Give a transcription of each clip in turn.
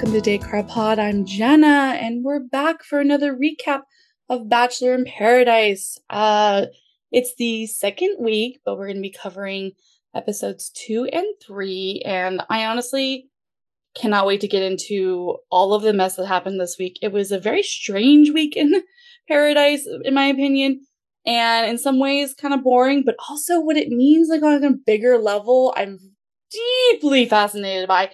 welcome to Descartes Pod. I'm Jenna, and we're back for another recap of Bachelor in Paradise. Uh, it's the second week, but we're going to be covering episodes two and three, and I honestly cannot wait to get into all of the mess that happened this week. It was a very strange week in Paradise, in my opinion, and in some ways kind of boring, but also what it means, like on a bigger level, I'm deeply fascinated by.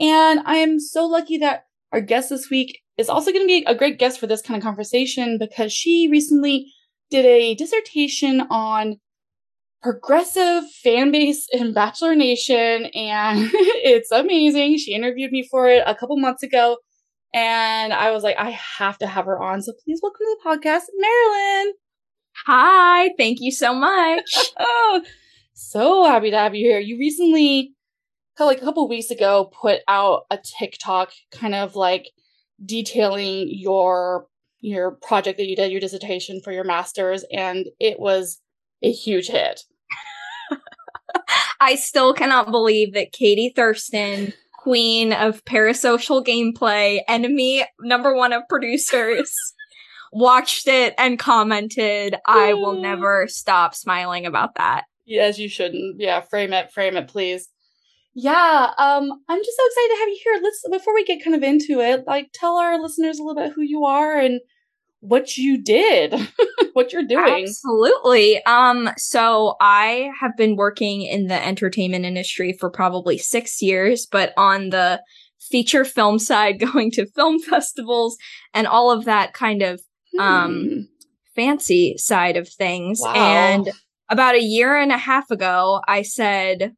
And I am so lucky that our guest this week is also going to be a great guest for this kind of conversation because she recently did a dissertation on progressive fan base in Bachelor Nation, and it's amazing. She interviewed me for it a couple months ago, and I was like, I have to have her on. So please welcome to the podcast, Marilyn. Hi, thank you so much. oh, so happy to have you here. You recently like a couple weeks ago put out a TikTok kind of like detailing your your project that you did, your dissertation for your masters, and it was a huge hit. I still cannot believe that Katie Thurston, queen of parasocial gameplay, enemy number one of producers, watched it and commented, I will mm. never stop smiling about that. Yes, you shouldn't. Yeah, frame it, frame it, please. Yeah, um, I'm just so excited to have you here. Let's before we get kind of into it, like tell our listeners a little bit who you are and what you did, what you're doing. Absolutely. Um, so I have been working in the entertainment industry for probably six years, but on the feature film side, going to film festivals and all of that kind of um hmm. fancy side of things. Wow. And about a year and a half ago, I said,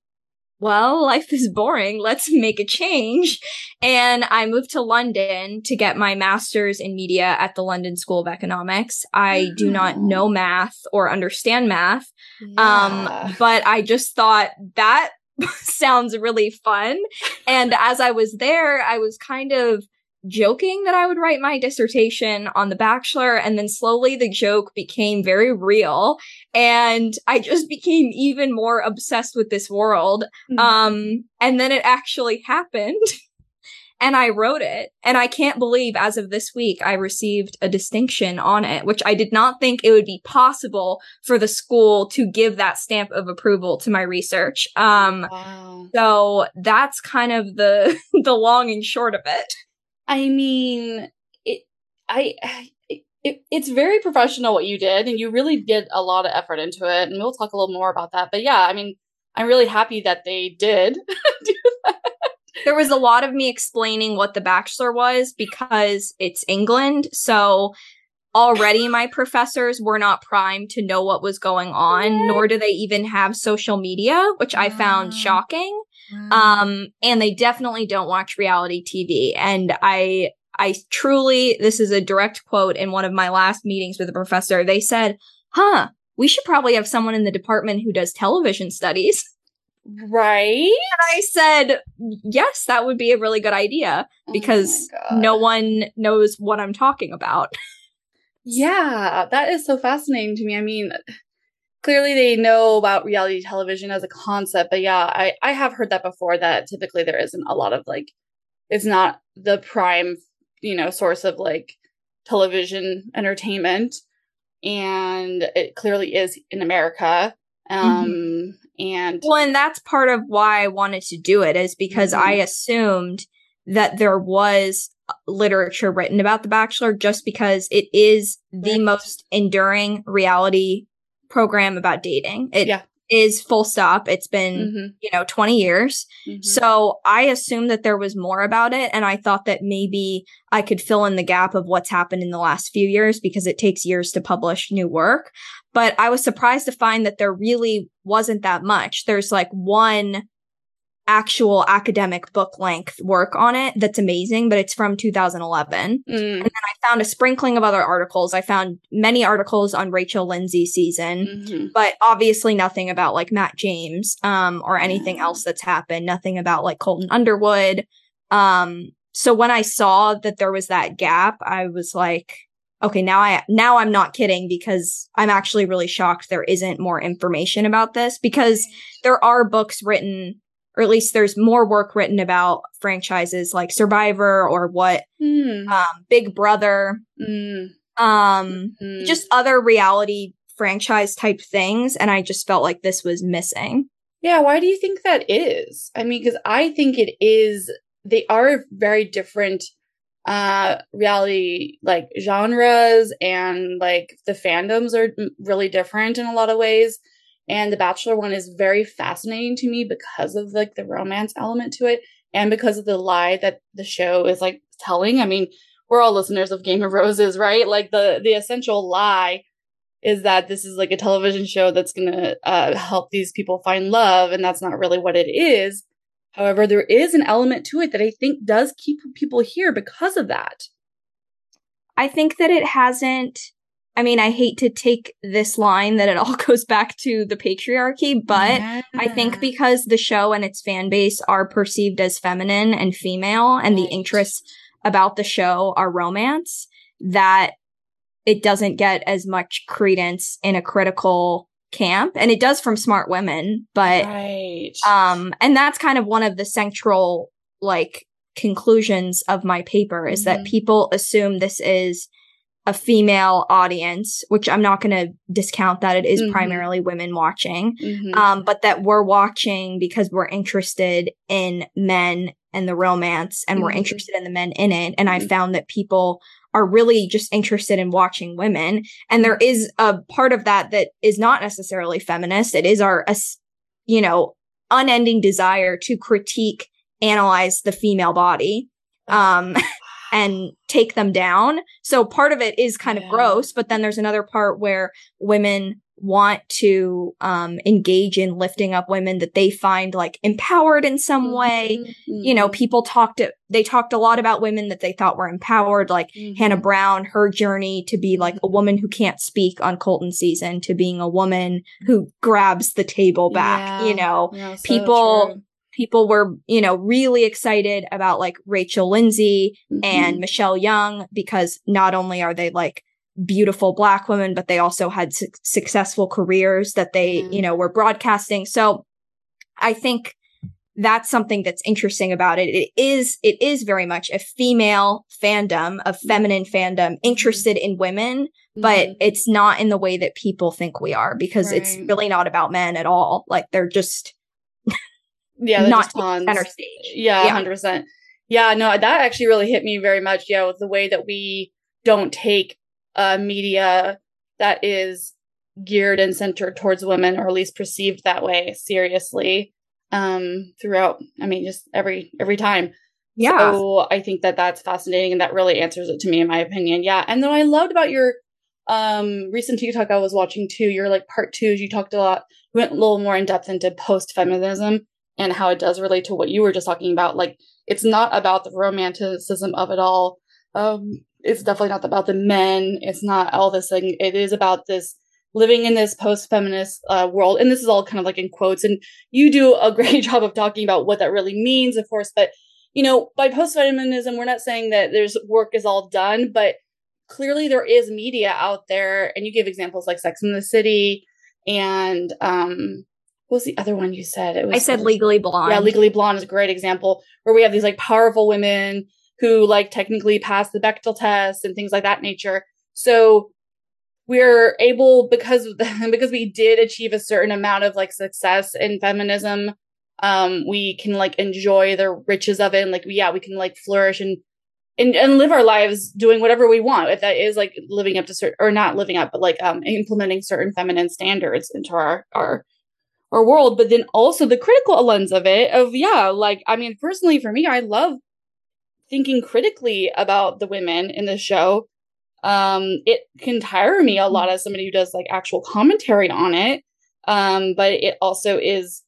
well, life is boring. Let's make a change. And I moved to London to get my master's in media at the London School of Economics. I mm-hmm. do not know math or understand math. Um, yeah. Um, but I just thought that sounds really fun. And as I was there, I was kind of joking that I would write my dissertation on The Bachelor, and then slowly the joke became very real, and I just became even more obsessed with this world. Mm-hmm. Um, and then it actually happened. and I wrote it. And I can't believe as of this week, I received a distinction on it, which I did not think it would be possible for the school to give that stamp of approval to my research. Um, wow. so that's kind of the, the long and short of it. I mean, it, I, it, it, it's very professional what you did, and you really did a lot of effort into it. And we'll talk a little more about that. But yeah, I mean, I'm really happy that they did do that. There was a lot of me explaining what The Bachelor was because it's England. So already my professors were not primed to know what was going on, nor do they even have social media, which I found mm. shocking. Um, and they definitely don't watch reality TV. And I, I truly, this is a direct quote in one of my last meetings with a professor. They said, huh, we should probably have someone in the department who does television studies. Right. And I said, yes, that would be a really good idea oh because oh no one knows what I'm talking about. Yeah, that is so fascinating to me. I mean, clearly they know about reality television as a concept but yeah i i have heard that before that typically there isn't a lot of like it's not the prime you know source of like television entertainment and it clearly is in america um mm-hmm. and well and that's part of why i wanted to do it is because mm-hmm. i assumed that there was literature written about the bachelor just because it is the right. most enduring reality program about dating. It yeah. is full stop. It's been, mm-hmm. you know, 20 years. Mm-hmm. So I assumed that there was more about it. And I thought that maybe I could fill in the gap of what's happened in the last few years because it takes years to publish new work. But I was surprised to find that there really wasn't that much. There's like one actual academic book length work on it that's amazing, but it's from 2011. Mm. And then I found a sprinkling of other articles. I found many articles on Rachel Lindsay's season, mm-hmm. but obviously nothing about like Matt James um, or anything mm. else that's happened. Nothing about like Colton Underwood. Um, so when I saw that there was that gap, I was like, okay, now I now I'm not kidding because I'm actually really shocked there isn't more information about this because there are books written or at least there's more work written about franchises like Survivor or what Mm. um, Big Brother, Mm. um, Mm. just other reality franchise type things, and I just felt like this was missing. Yeah, why do you think that is? I mean, because I think it is, they are very different uh reality like genres and like the fandoms are really different in a lot of ways and the bachelor one is very fascinating to me because of like the romance element to it and because of the lie that the show is like telling. I mean we're all listeners of game of roses right? Like the the essential lie is that this is like a television show that's going to uh, help these people find love and that's not really what it is. However there is an element to it that i think does keep people here because of that. I think that it hasn't. I mean, I hate to take this line that it all goes back to the patriarchy, but I think because the show and its fan base are perceived as feminine and female, and the interests about the show are romance, that it doesn't get as much credence in a critical camp. And it does from smart women, but right um, and that's kind of one of the central like conclusions of my paper is that Mhm. people assume this is a female audience, which I'm not going to discount that it is Mhm. primarily women watching, Mhm. um, but that we're watching because we're interested in men and the romance and we're Mhm. interested in the men in it. And I Mhm. found that people are really just interested in watching women. And there is a part of that that is not necessarily feminist. It is our, you know, unending desire to critique, analyze the female body. Um, and take them down. So part of it is kind of Yeah. gross, but then there's another part where women want to um engage in lifting up women that they find like empowered in some way. Mhm. You know, people talked they talked a lot about women that they thought were empowered like Mhm. Hannah Brown, her journey to be like a woman who can't speak on Colton season to being a woman who grabs the table back, Yeah. you know. Yeah, so people- true. People were, you know, really excited about like Rachel Lindsay and Mhm. Michelle Young because not only are they like beautiful black women, but they also had su- successful careers that they, Yeah. you know, were broadcasting. So I think that's something that's interesting about it. It is, it is very much a female fandom, a feminine fandom interested in women, but Mhm. it's not in the way that people think we are because it's really not about men at all. Like they're just yeah, not center stage. Yeah, Yeah. hundred percent. Yeah, no, that actually really hit me very much. Yeah, with the way that we don't take uh media that is geared and centered towards women, or at least perceived that way, seriously. Um, throughout, I mean, just every every time. Yeah. So I think that that's fascinating, and that really answers it to me, in my opinion. Yeah, and then I loved about your um recent TikTok I was watching too. Your like part twos, you talked a lot, went a little more in depth into post feminism and how it does relate to what you were just talking about. Like, it's not about the romanticism of it all. Um, it's definitely not about the men. It's not all this thing. It is about this living in this post-feminist uh, world, and this is all kind of like in quotes. And you do a great job of talking about what that really means, of course. But you know, by post-feminism, we're not saying that there's work is all done, but clearly there is media out there, and you give examples like Sex in the City and um what was the other one you said? It was I said legally blonde. yeah, Legally Blonde is a great example where we have these like powerful women who like technically pass the Bechdel test and things like that nature. So we're able because because we did achieve a certain amount of like success in feminism. Um, we can like enjoy the riches of it, and like yeah, we can like flourish and and and live our lives doing whatever we want. If that is like living up to certain or not living up, but like um implementing certain feminine standards into our our our world, but then also the critical lens of it of yeah, like I mean personally for me, I love thinking critically about the women in the show. Um, it can tire me a lot as somebody who does like actual commentary on it. Um, but it also is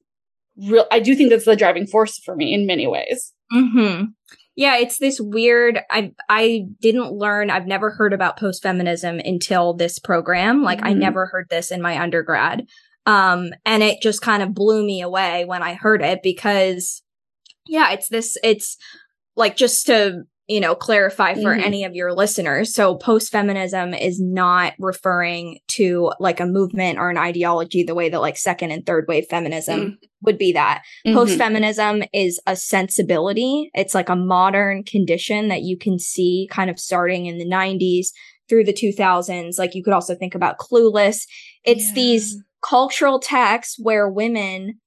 real I do think that's the driving force for me in many ways. hmm Yeah, it's this weird. I I didn't learn. I've never heard about post feminism until this program. Like I Mhm. never heard this in my undergrad. Um, and it just kind of blew me away when I heard it because, yeah, it's this. It's like just to you know, clarify for Mhm. any of your listeners. So post feminism is not referring to like a movement or an ideology the way that like second and third wave feminism Mm. would be that. Mhm. Post feminism is a sensibility. It's like a modern condition that you can see kind of starting in the 90s through the 2000s. Like you could also think about Clueless. It's Yeah. these cultural texts where women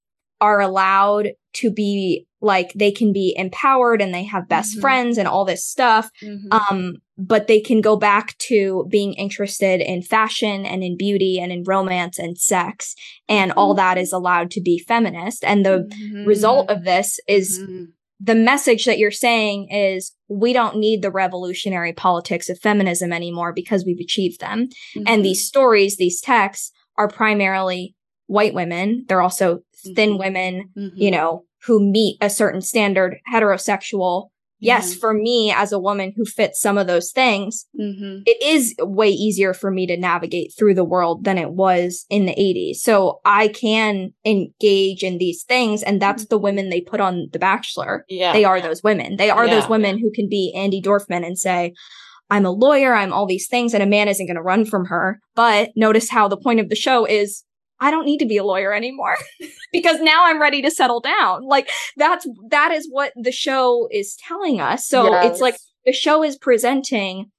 are allowed to be like they can be empowered and they have best Mhm. friends and all this stuff Mhm. um but they can go back to being interested in fashion and in beauty and in romance and sex and all that is allowed to be feminist and the Mhm. result of this is Mhm. the message that you're saying is we don't need the revolutionary politics of feminism anymore because we've achieved them and these stories these texts are primarily white women they're also thin Mhm. women Mhm. you know who meet a certain standard heterosexual yes for me as a woman who fits some of those things Mhm. it is way easier for me to navigate through the world than it was in the 80s. So I can engage in these things and that's the women they put on The Bachelor. Yeah. They are those women. They are those Yeah. women who can be Andi Dorfman and say, I'm a lawyer, I'm all these things, and a man isn't going to run from her. But notice how the point of the show is I don't need to be a lawyer anymore because now I'm ready to settle down. Like that's that is what the show is telling us. So it's like the show is presenting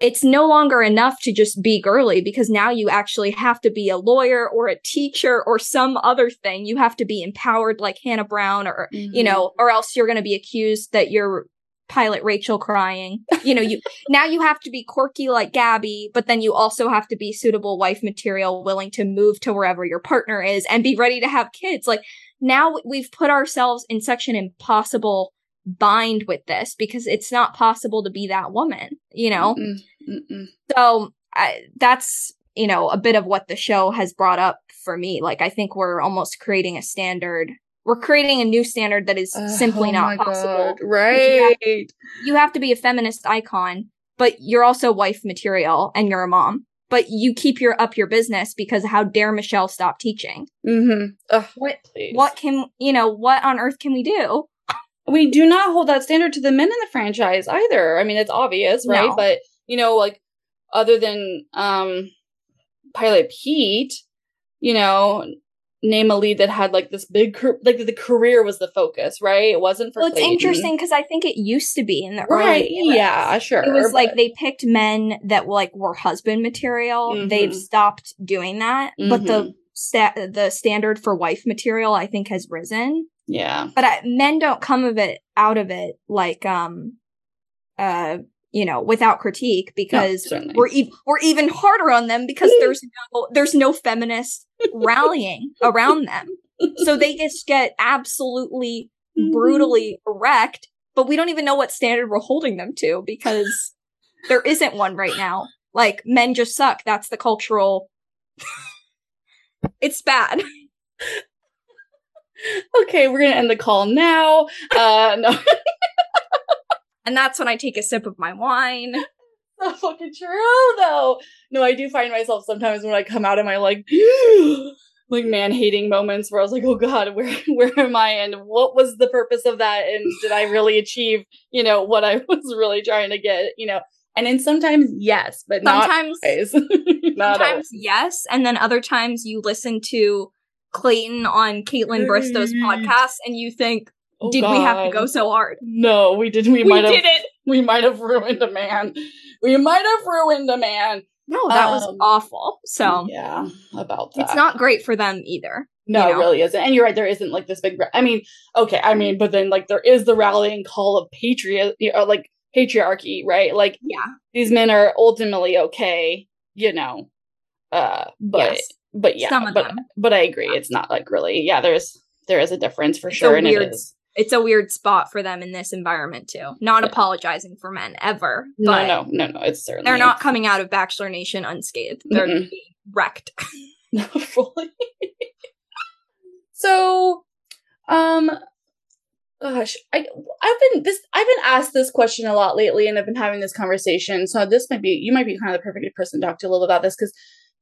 it's no longer enough to just be girly because now you actually have to be a lawyer or a teacher or some other thing. You have to be empowered like Hannah Brown or, you Mhm. know, or else you're going to be accused that you're pilot Rachel crying. You know, you now you have to be quirky like Gabby, but then you also have to be suitable wife material, willing to move to wherever your partner is and be ready to have kids. Like now we've put ourselves in such an impossible bind with this because it's not possible to be that woman, you know? Mm-mm. Mm-mm. So I, that's, you know, a bit of what the show has brought up for me. Like, I think we're almost creating a standard. We're creating a new standard that is Uh, simply oh not my possible. God. Right. You have to be a feminist icon, but you're also wife material and you're a mom. But you keep your up your business because how dare Michelle stop teaching? Mm-hmm. Ugh, What please. what can you know, what on earth can we do? we do not hold that standard to the men in the franchise either. I mean, it's obvious, right? No. But you know, like other than um Pilot Pete, you know, name a lead that had like this big like the career was the focus, right? It wasn't for Well, it's Clayton. interesting because I think it used to be in the right? early. Yeah, sure. It was like they picked men that like were husband material. Mhm. They've stopped doing that, but the Mhm. sta- the standard for wife material I think has risen. yeah, But I, men don't come of it out of it like um uh you know without critique because certainly. we're e- we're even harder on them because there's no there's no feminist rallying around them. So they just get absolutely Mm-hmm. brutally wrecked, but we don't even know what standard we're holding them to because there isn't one right now. Like men just suck. That's the cultural. it's bad. okay, we're gonna end the call now. Uh, no, And that's when I take a sip of my wine. not fucking true though. No, I do find myself sometimes when I come out of my like like man hating moments where I was like, oh god, where where am I and what was the purpose of that and did I really achieve, you know, what I was really trying to get, you know? And then sometimes yes, but Sometimes, not always. not sometimes yes, and then other times you listen to Clayton on Kaitlyn Bristowe's mm-hmm. podcast and you think, Oh, did we have to go so hard? No, we did. We, We, might have. did it. We might have ruined a man. We might have ruined a man. No, that was Um, awful. So yeah, about that. it's not great for them either. No, you it really isn't. And you're right. There isn't like this big. ra- I mean, okay. I mean, but then like there is the rallying call of patriot, or like patriarchy, right? Like Yeah. these men are ultimately okay, you know. Uh, but Yes. but yeah, Some of but them. but I agree. It's not like really. Yeah, there's there is a difference for It's a sure, and weird it is. It's a weird spot for them in this environment too. Not Yeah. apologizing for men ever. No, no, no, no. It's certainly They're not coming out of Bachelor Nation unscathed. They're Mm-mm. wrecked. Not fully. so, um, gosh, I I've been this I've been asked this question a lot lately, and I've been having this conversation. So this might be you might be kind of the perfect person to talk to a little about this because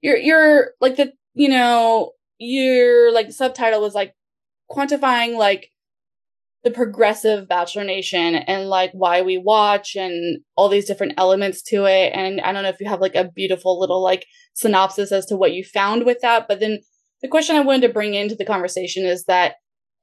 you're you're like the you know your like subtitle was like quantifying like the progressive Bachelor Nation and like why we watch and all these different elements to it. And I don't know if you have like a beautiful little like synopsis as to what you found with that. But then the question I wanted to bring into the conversation is that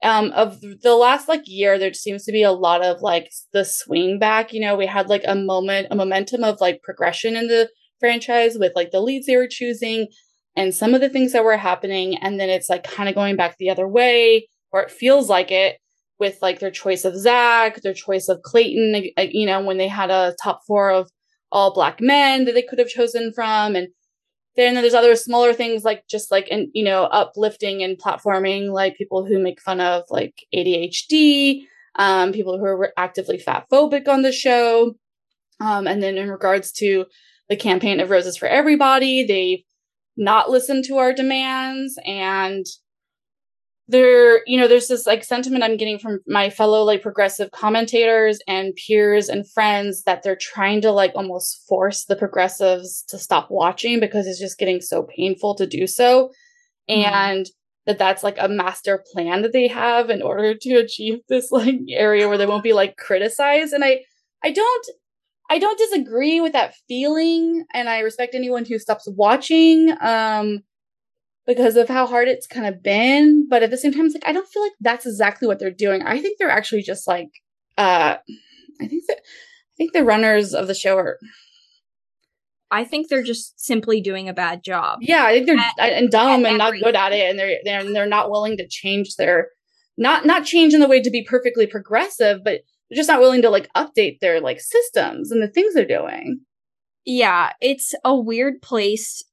um of the last like year there seems to be a lot of like the swing back you know we had like a moment a momentum of like progression in the franchise with like the leads they were choosing and some of the things that were happening and then it's like kind of going back the other way or it feels like it with like their choice of Zach, their choice of Clayton, you know, when they had a top four of all black men that they could have chosen from. And then there's other smaller things like just like, and, you know, uplifting and platforming, like people who make fun of like ADHD, um, people who are actively fat phobic on the show. Um, and then in regards to the campaign of Roses for Everybody, they've not listened to our demands and there you know there's this like sentiment i'm getting from my fellow like progressive commentators and peers and friends that they're trying to like almost force the progressives to stop watching because it's just getting so painful to do so. Mm. and that that's like a master plan that they have in order to achieve this like area where they won't be like criticized. And i i don't i don't disagree with that feeling and i respect anyone who stops watching. Um because of how hard it's kind of been. But at the same time, it's like I don't feel like that's exactly what they're doing. I think they're actually just like uh I think that I think the runners of the show are I think they're just simply doing a bad job. Yeah, I think they're at, and dumb and not good at it, and they're they're they're not willing to change their not not change in the way to be perfectly progressive, but they're just not willing to like update their like systems and the things they're doing. Yeah, it's a weird place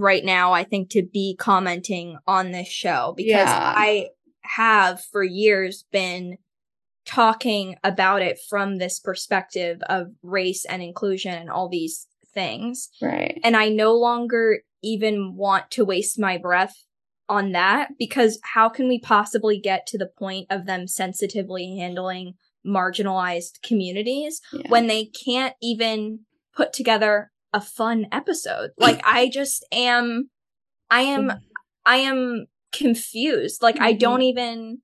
right now, I think, to be commenting on this show because yeah. I have for years been talking about it from this perspective of race and inclusion and all these things. Right. And I no longer even want to waste my breath on that because how can we possibly get to the point of them sensitively handling marginalized communities yeah. when they can't even put together a fun episode. Like I just am I am I am confused. Like mm-hmm. I don't even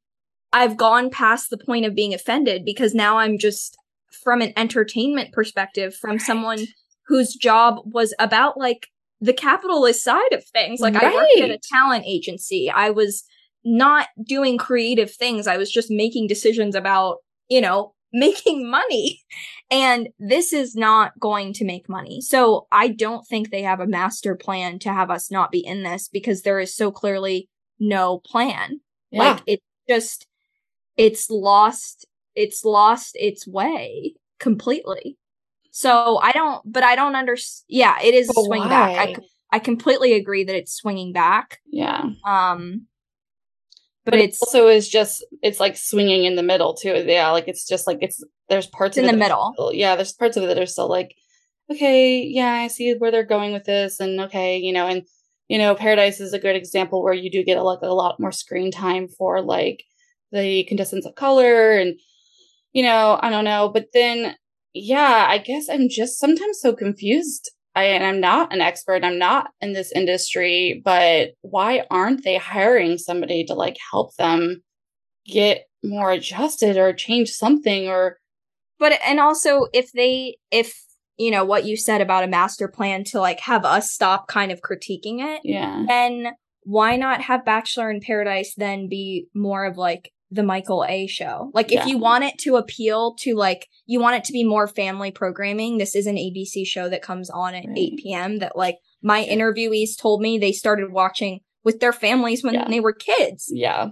I've gone past the point of being offended because now I'm just from an entertainment perspective from right. someone whose job was about like the capitalist side of things. Like right. I worked at a talent agency. I was not doing creative things. I was just making decisions about, you know, making money. And this is not going to make money. So I don't think they have a master plan to have us not be in this because there is so clearly no plan. Yeah. Like it's just, it's lost, it's lost its way completely. So I don't, but I don't understand. Yeah, it is a swing why? back. I, I completely agree that it's swinging back. Yeah. Um, but, but it's also is just it's like swinging in the middle too. Yeah, like it's just like it's there's parts in the middle. Still, yeah, there's parts of it that are still like, okay, yeah, I see where they're going with this, and okay, you know, and you know, Paradise is a good example where you do get a, like a lot more screen time for like the contestants of color, and you know, I don't know, but then yeah, I guess I'm just sometimes so confused I am not an expert. I'm not in this industry, but why aren't they hiring somebody to like help them get more adjusted or change something or but and also if they if you know what you said about a master plan to like have us stop kind of critiquing it yeah then why not have bachelor in paradise then be more of like the Michael A show. Like if you want it to appeal to like you want it to be more family programming, this is an ABC show that comes on at right. 8 p.m. that like my interviewees told me they started watching with their families when yeah. they were kids. Yeah.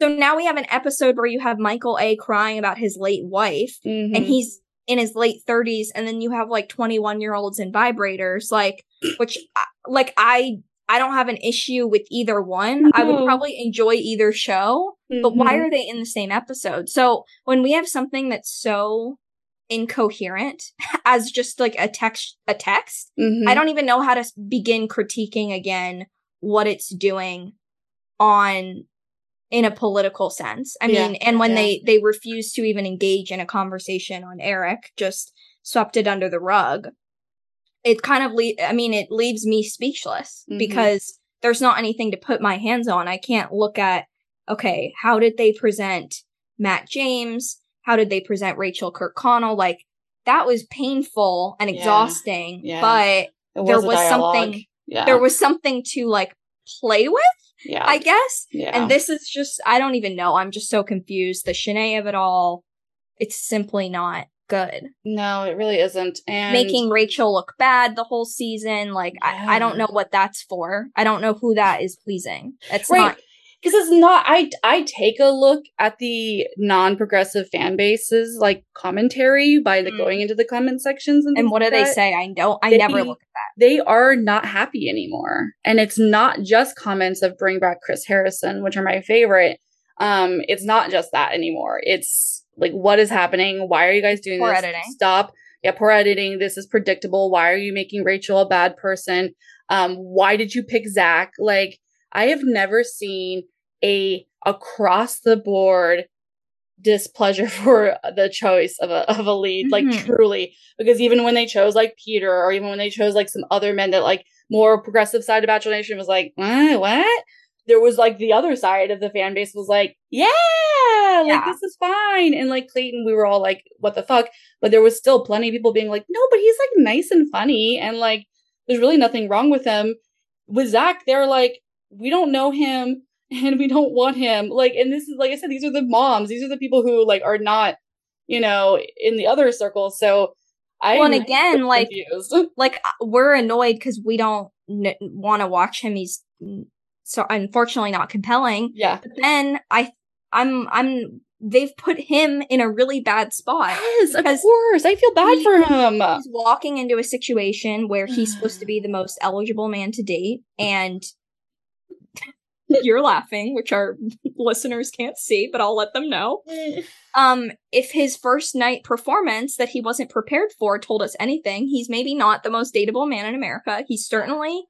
So now we have an episode where you have Michael A crying about his late wife mm-hmm. and he's in his late 30s and then you have like 21 year olds in vibrators like which like I I don't have an issue with either one. I would probably enjoy either show, mm-hmm. but why mm-hmm. are they in the same episode? So when we have something that's so incoherent as just like a text, a text, mm-hmm. I don't even know how to begin critiquing again what it's doing on in a political sense. I yeah. mean, and when yeah. they they refuse to even engage in a conversation on Erich, just swept it under the rug it kind of le- I mean, it leaves me speechless mm-hmm. because there's not anything to put my hands on. I can't look at, okay, how did they present Matt James? How did they present Rachel Kirkconnell? Like that was painful and exhausting, Yeah. but It there was something- Yeah. there was something to like play with, Yeah. I guess. yeah. And this is just, I don't even know. I'm just so confused. The Shanae of it all, it's simply not good. no, it really isn't. And Making Rachel look bad the whole season. Like, I, I don't know what that's for. I don't know who that is pleasing. It's Right. not. Because it's not i i take a look at the non-progressive fan bases like commentary by the Mm. going into the comment sections and, And what do like they say? I don't, I They- never look at that. they are not happy anymore. And it's not just comments of bring back chris harrison which are my favorite. Um it's not just that anymore. It's like what is happening? Why are you guys doing Poor this? editing. stop. Yeah poor editing. This is predictable. Why are you making rachel a bad person? Um why did you pick zach? Like i have never seen a across the board displeasure for the choice of a of a lead like Mhm. truly. Because even when they chose like peter or even when they chose like some other men that like more progressive side of bachelor nation was like what? What? There was like the other side of the fan base was like yeah like Yeah. this is fine. And like clayton we were all like what the fuck? But there was still plenty of people being like no but he's like nice and funny and like there's really nothing wrong with him. With zach they're like we don't know him and we don't want him like and this is like i said these are the moms these are the people who like are not you know in the other circles so i Well, and again, like- Like, uh, we're annoyed because we don't n- want to watch him. He's so unfortunately not compelling. yeah But then I, I'm, I'm, they've put him in a really bad spot. yes of course i feel bad he- for him He's walking into a situation where he's supposed to be the most eligible man to date, and you're laughing, which our listeners can't see, but I'll let them know. Um, if his first night performance that he wasn't prepared for told us anything, he's maybe not the most dateable man in America. He's certainly,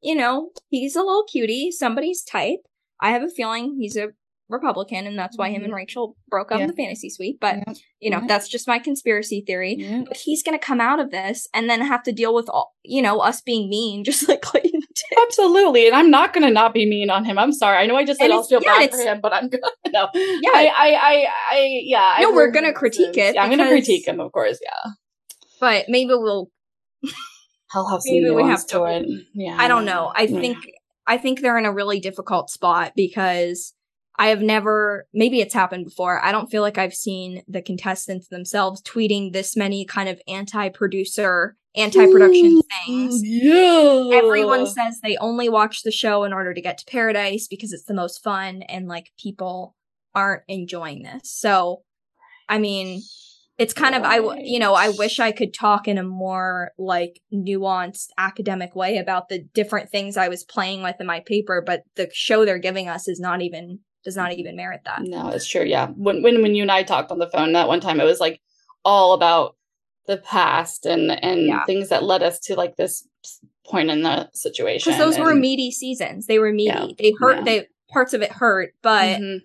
you know, he's a little cutie, somebody's type. I have a feeling he's a Republican, and that's why him and mm-hmm. Rachel broke up Yeah. in the fantasy suite. But Yeah. you know, Yeah. that's just my conspiracy theory. But he's gonna come out of this and then have to deal with all, you know, us being mean, just like Clayton did. Absolutely, and I'm not gonna not be mean on him. I'm sorry. I know I just said I'll feel bad for him, but I'm gonna no. Yeah. I, I, I, I yeah. No, we're gonna critique reasons. it Yeah, I'm gonna critique him, of course. Yeah, But maybe we'll I'll have some Maybe we have to to- it. Yeah, I don't know. I think I think they're in a really difficult spot because I have never maybe it's happened before. I don't feel like I've seen the contestants themselves tweeting this many kind of anti-producer, anti-production things. Yeah, Everyone says they only watch the show in order to get to paradise because it's the most fun and like people aren't enjoying this. So, I mean, it's kind of I you know, I wish I could talk in a more like nuanced academic way about the different things I was playing with in my paper, but the show they're giving us is not even does not even merit that. No, it's true. Yeah, when when when you and I talked on the phone that one time, it was like all about the past and and Yeah. things that led us to like this point in the situation. Because those were meaty seasons. They were meaty. Yeah. They hurt Yeah. they parts of it hurt, but Mhm.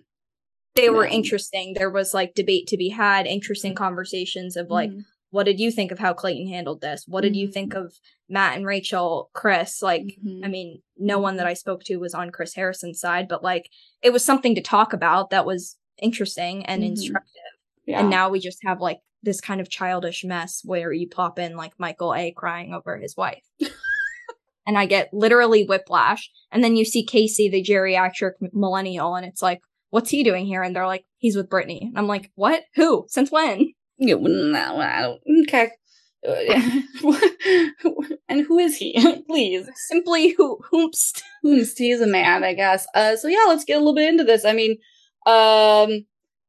they were interesting. There was like debate to be had, interesting conversations of like, Mhm. What did you think of how Clayton handled this? What did you Mhm. think of Matt and Rachel, Chris? Like, Mhm. I mean, no one that I spoke to was on Chris Harrison's side, but like, it was something to talk about that was interesting and Mhm. instructive. yeah. And now we just have like this kind of childish mess where you pop in like Michael A crying over his wife. and I get literally whiplash. And then you see Casey, the geriatric millennial, and it's like, what's he doing here? And they're like, he's with Brittany. And I'm like, what? Who? Since when? Don't- okay. And who is he? Please. Simply who. Whomst, he's a man, I guess. Uh, so yeah, let's get a little bit into this. I mean, um,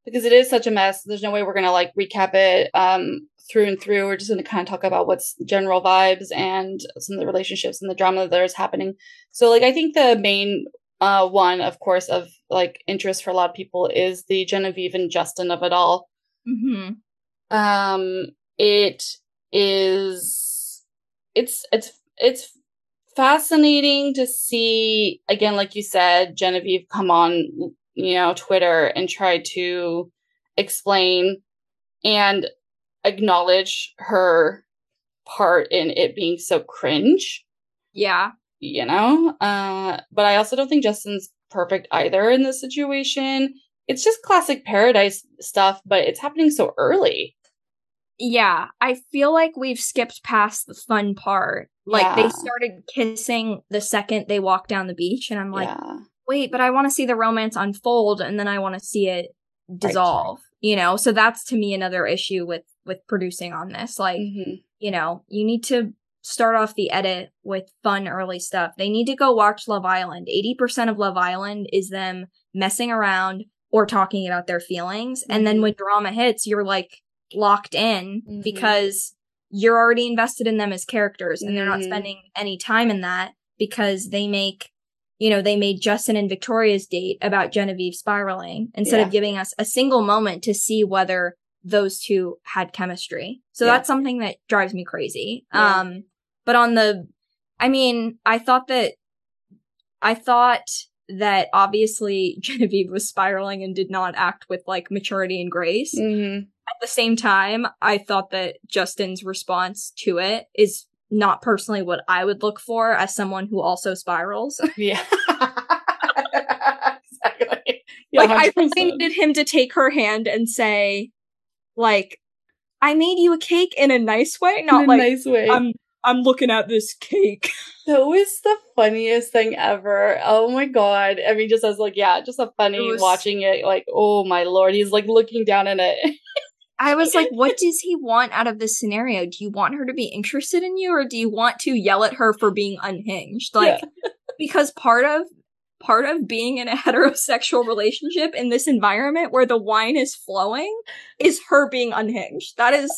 because it is such a mess. There's no way we're gonna like recap it um through and through. We're just gonna kind of talk about what's general vibes and some of the relationships and the drama that is happening. So like, I think the main uh one, of course, of like interest for a lot of people is the Genevieve and Justin of it all. Mm-hmm. Um it is it's it's it's fascinating to see again like you said genevieve come on you know twitter and try to explain and acknowledge her part in it being so cringe Yeah. you know uh but i also don't think justin's perfect either in this situation it's just classic paradise stuff, but it's happening so early. Yeah, I feel like we've skipped past the fun part. Like Yeah. they started kissing the second they walked down the beach, and I'm like, yeah. wait, but I want to see the romance unfold, and then I want to see it dissolve. You know, so that's to me another issue with with producing on this. Like, Mhm. you know, you need to start off the edit with fun early stuff. They need to go watch Love Island. 80% of Love Island is them messing around or talking about their feelings. And then Mhm. when drama hits, you're like locked in Mhm. because you're already invested in them as characters and they're not Mhm. spending any time in that because they make you know, they made Justin and Victoria's date about Genevieve spiraling instead Yeah. of giving us a single moment to see whether those two had chemistry. So Yeah. that's something that drives me crazy. Yeah. Um, but on the, I mean, I thought that, I thought that obviously Genevieve was spiraling and did not act with like maturity and grace. Mhm. At the same time, I thought that Justin's response to it is not personally what I would look for as someone who also spirals. Yeah. exactly. Yeah, like I 100%. really needed him to take her hand and say, like, I made you a cake in a nice way, not in a like nice way. I'm I'm looking at this cake. that was the funniest thing ever. Oh my god. I mean, just as like, yeah, just a funny It was- watching it. Like, oh my lord, he's like looking down in it. I was like, what does he want out of this scenario? Do you want her to be interested in you or do you want to yell at her for being unhinged? Like because part of part of being in a heterosexual relationship in this environment where the wine is flowing is her being unhinged. That is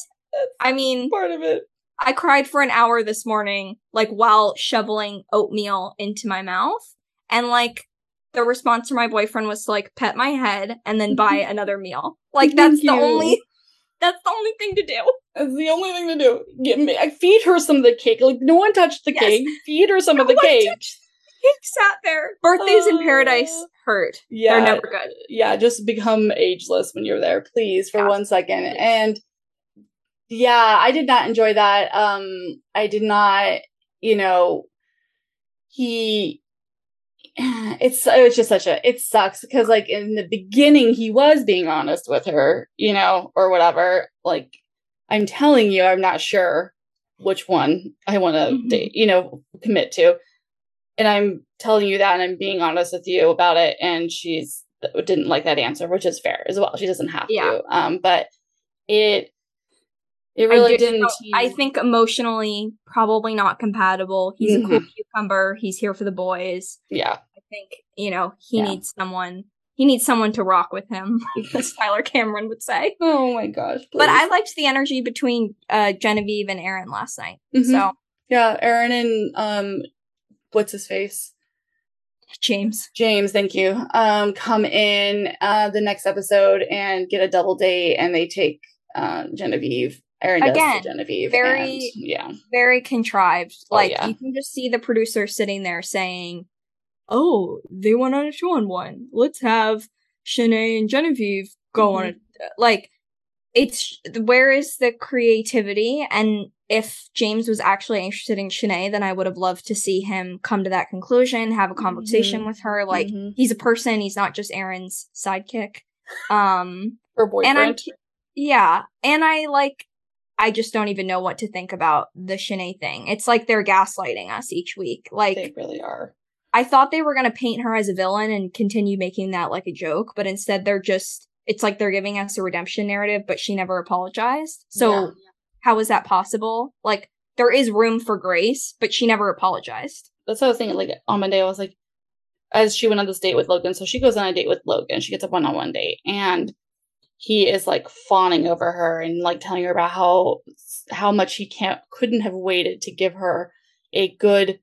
I mean, part of it. I cried for an hour this morning, like while shoveling oatmeal into my mouth. And like the response from my boyfriend was to like pet my head and then buy another meal. Like that's Thank the you. only that's the only thing to do. That's the only thing to do. Get me. I feed her some of the cake. Like no one touched the Yes. cake. Feed her some of the No cake. He sat there. Birthdays in paradise Uh, hurt. Yeah, They're never good. yeah, just become ageless when you're there, please, for Yeah. one second. And yeah, I did not enjoy that. Um, I did not, you know, he, it's, it was just such a, it sucks because like in the beginning, he was being honest with her, you know, or whatever. Like, I'm telling you, I'm not sure which one I want to Mhm. date, you know, commit to. And I'm telling you that and I'm being honest with you about it. And she's didn't like that answer, which is fair as well. She doesn't have Yeah. to. Um, but it it really did- didn't. I think emotionally, probably not compatible. He's a cool cucumber. He's here for the boys. yeah. I think, you know, he Yeah. needs someone. He needs someone to rock with him, as Tyler Cameron would say. Oh my gosh. But I liked the energy between uh, Genevieve and Aaron last night. Mhm. So, yeah, Aaron and um, what's his face? James. James, thank you. Um, come in uh the next episode and get a double date, and they take uh Genevieve. Aaron does Again, to Genevieve. very- and, yeah. Very contrived. Oh, like, yeah. you can just see the producer sitting there saying, Oh, they went on a two on one. Let's have Shanae and Genevieve go on a. Like, it's. Where is the creativity? And if James was actually interested in Shanae, then I would have loved to see him come to that conclusion, have a conversation Mhm. with her. Like, Mhm. he's a person, he's not just Aaron's sidekick. Um, her and I'm boyfriend. yeah, and I like I just don't even know what to think about the Shanae thing. It's like they're gaslighting us each week. Like they really are. I thought they were gonna paint her as a villain and continue making that like a joke, but instead they're just it's like they're giving us a redemption narrative, but she never apologized. So Yeah. how is that possible? Like there is room for grace, but she never apologized. that's what I was thinking. Like on Monday, I was like, as she went on this date with Logan, so she goes on a date with Logan. She gets a one on one date, and he is like fawning over her and like telling her about how how much he can't couldn't have waited to give her a good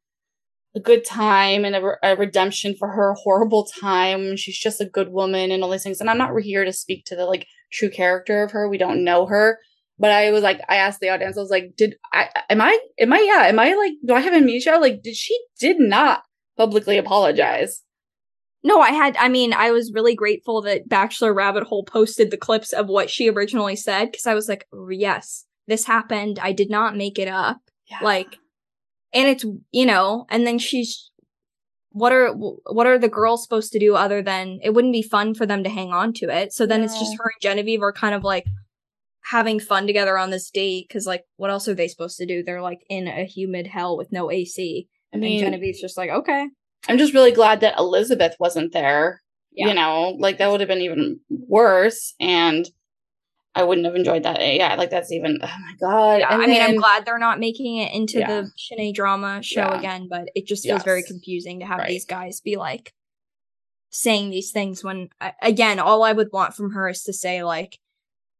a good time and a, a redemption for her horrible time. She's just a good woman and all these things. And I'm not here to speak to the like true character of her. We don't know her. But I was like, I asked the audience, I was like, did I, am I, am I, yeah, am I like, do I have amnesia? Like, did she did not publicly apologize? No, I had, I mean, I was really grateful that Bachelor Rabbit Hole posted the clips of what she originally said because I was like, oh, yes, this happened. I did not make it up. Yeah. Like, and it's, you know, and then she's what are what are the girls supposed to do other than it wouldn't be fun for them to hang on to it. So then it's just her and Genevieve are kind of like having fun together on this date because like what else are they supposed to do? They're like in a humid hell with no AC. I mean, and Genevieve's just like, okay. I'm just really glad that Elizabeth wasn't there. Yeah. You know, like that would have been even worse. And I wouldn't have enjoyed that. Yeah, like that's even, oh my God. Yeah, And I mean, I'm glad they're not making it into Yeah. the Shanae drama show Yeah. again, but it just feels very confusing to have Right. these guys be like saying these things when, again, all I would want from her is to say, like,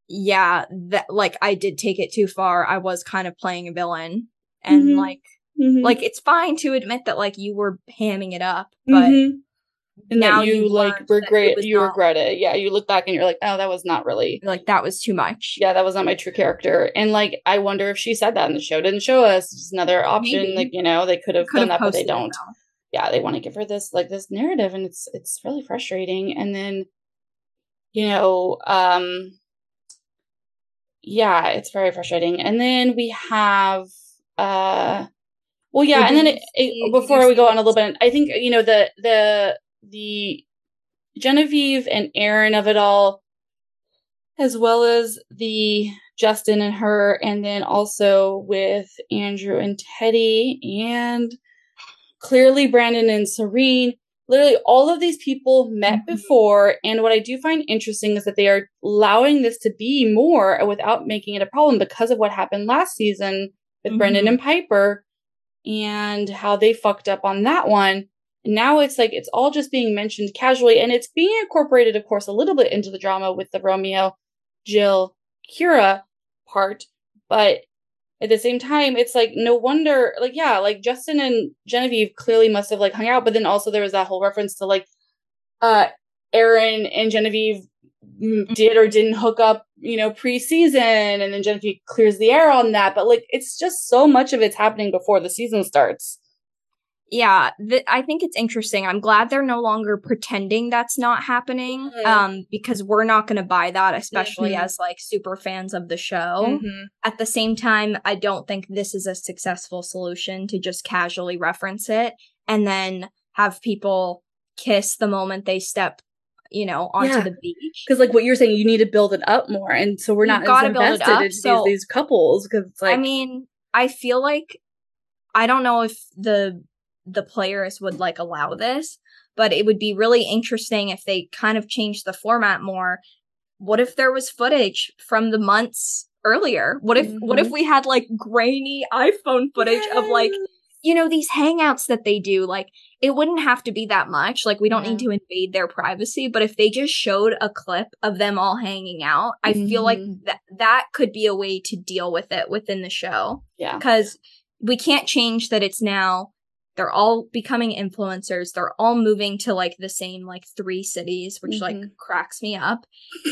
yeah, that, like, I did take it too far. I was kind of playing a villain. And, Mhm. like, Mhm. like, it's fine to admit that, like, you were hamming it up, but Mhm. and now that you, you like learned that it regret you not- regret it. Yeah, you look back and you're like, oh, that was not really. like, that was too much. Yeah, that was not my true character. And like, I wonder if she said that in the show. Didn't show us. Just another option. Maybe. Like, you know, they could have done that, but they don't. yeah, they want to give her this like this narrative and it's it's really frustrating. And then you know, um yeah, it's very frustrating. And then we have uh well yeah, and then it, it- before we go on a little bit, I think you know the the the Genevieve and Aaron of it all as well as the Justin and her, and then also with Andrew and Teddi, and clearly Brandon and Serene. Literally, all of these people met Mhm. before, and what I do find interesting is that they are allowing this to be more without making it a problem because of what happened last season with Brendan Mhm. and Pieper and how they fucked up on that one. Now it's like it's all just being mentioned casually, and it's being incorporated, of course, a little bit into the drama with the Romeo, Jill, Kira part. But at the same time, it's like no wonder, like yeah, like Justin and Genevieve clearly must have like hung out, but then also there was that whole reference to like, uh, Aaron and Genevieve did or didn't hook up, you know, preseason, and then Genevieve clears the air on that. But like, it's just so much of it's happening before the season starts. yeah th- i think it's interesting i'm glad they're no longer pretending that's not happening Mhm. um because we're not going to buy that especially Mhm. as like super fans of the show Mhm. at the same time i don't think this is a successful solution to just casually reference it and then have people kiss the moment they step you know onto Yeah. the beach Because like what you're saying, you need to build it up more, and so we're You've not gotta build it up, in so- these, these couples because like I mean, I feel like I don't know if the the players would like allow this, but it would be really interesting if they kind of changed the format more. What if there was footage from the months earlier? What if what if Mhm. we had like grainy iPhone footage of like you know these hangouts that they do like it wouldn't have to be that much like we don't need to invade their privacy but if they just showed a clip of them all hanging out i feel like Mhm. that that could be a way to deal with it within the show yeah, because we can't change that it's now they're all becoming influencers they're all moving to like the same like three cities which like Mhm. cracks me up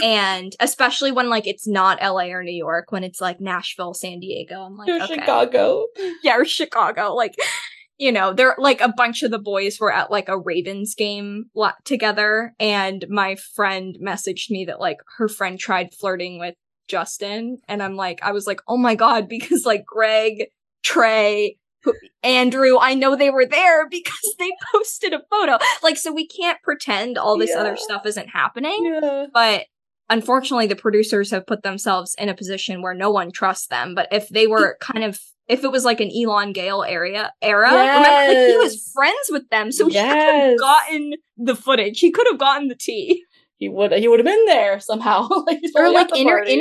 and especially when like it's not la or new york when it's like nashville san diego i'm like Or okay Chicago. yeah, or Chicago. Like, you know, they're like a bunch of the boys were at like a Ravens game together, and my friend messaged me that like her friend tried flirting with Justin, and I'm like, I was like, oh my god, because like Greg, Trey, Andrew, I know they were there because they posted a photo. Like, so we can't pretend all this Yeah. other stuff isn't happening Yeah. but unfortunately the producers have put themselves in a position where no one trusts them but if they were kind of if it was like an Elan Gale area era remember like, he was friends with them so he could have gotten the footage he could have gotten the tea He would he would have been there somehow. like, or like inter- party.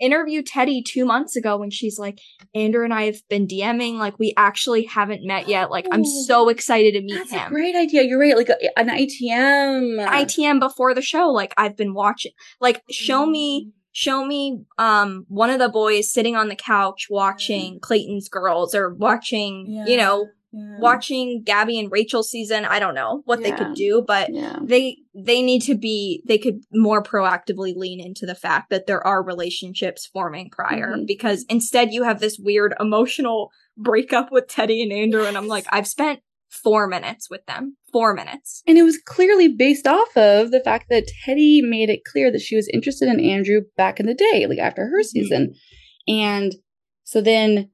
Interview Teddi 2 months ago when she's like Andrew and I have been DMing like we actually haven't met yet like I'm Oh, so excited to meet That's a him great idea. You're right. Like a, an ITM. ITM before the show like I've been watching like show Mm. me show me um one of the boys sitting on the couch watching Clayton's girls or watching you know Yeah. watching Gabby and Rachel season I don't know what they could do but Yeah. they they need to be they could more proactively lean into the fact that there are relationships forming prior Mhm. because instead you have this weird emotional breakup with Teddi and Andrew and I'm like I've spent 4 minutes with them 4 minutes And it was clearly based off of the fact that Teddi made it clear that she was interested in Andrew back in the day, like after her Mhm. season. And so then,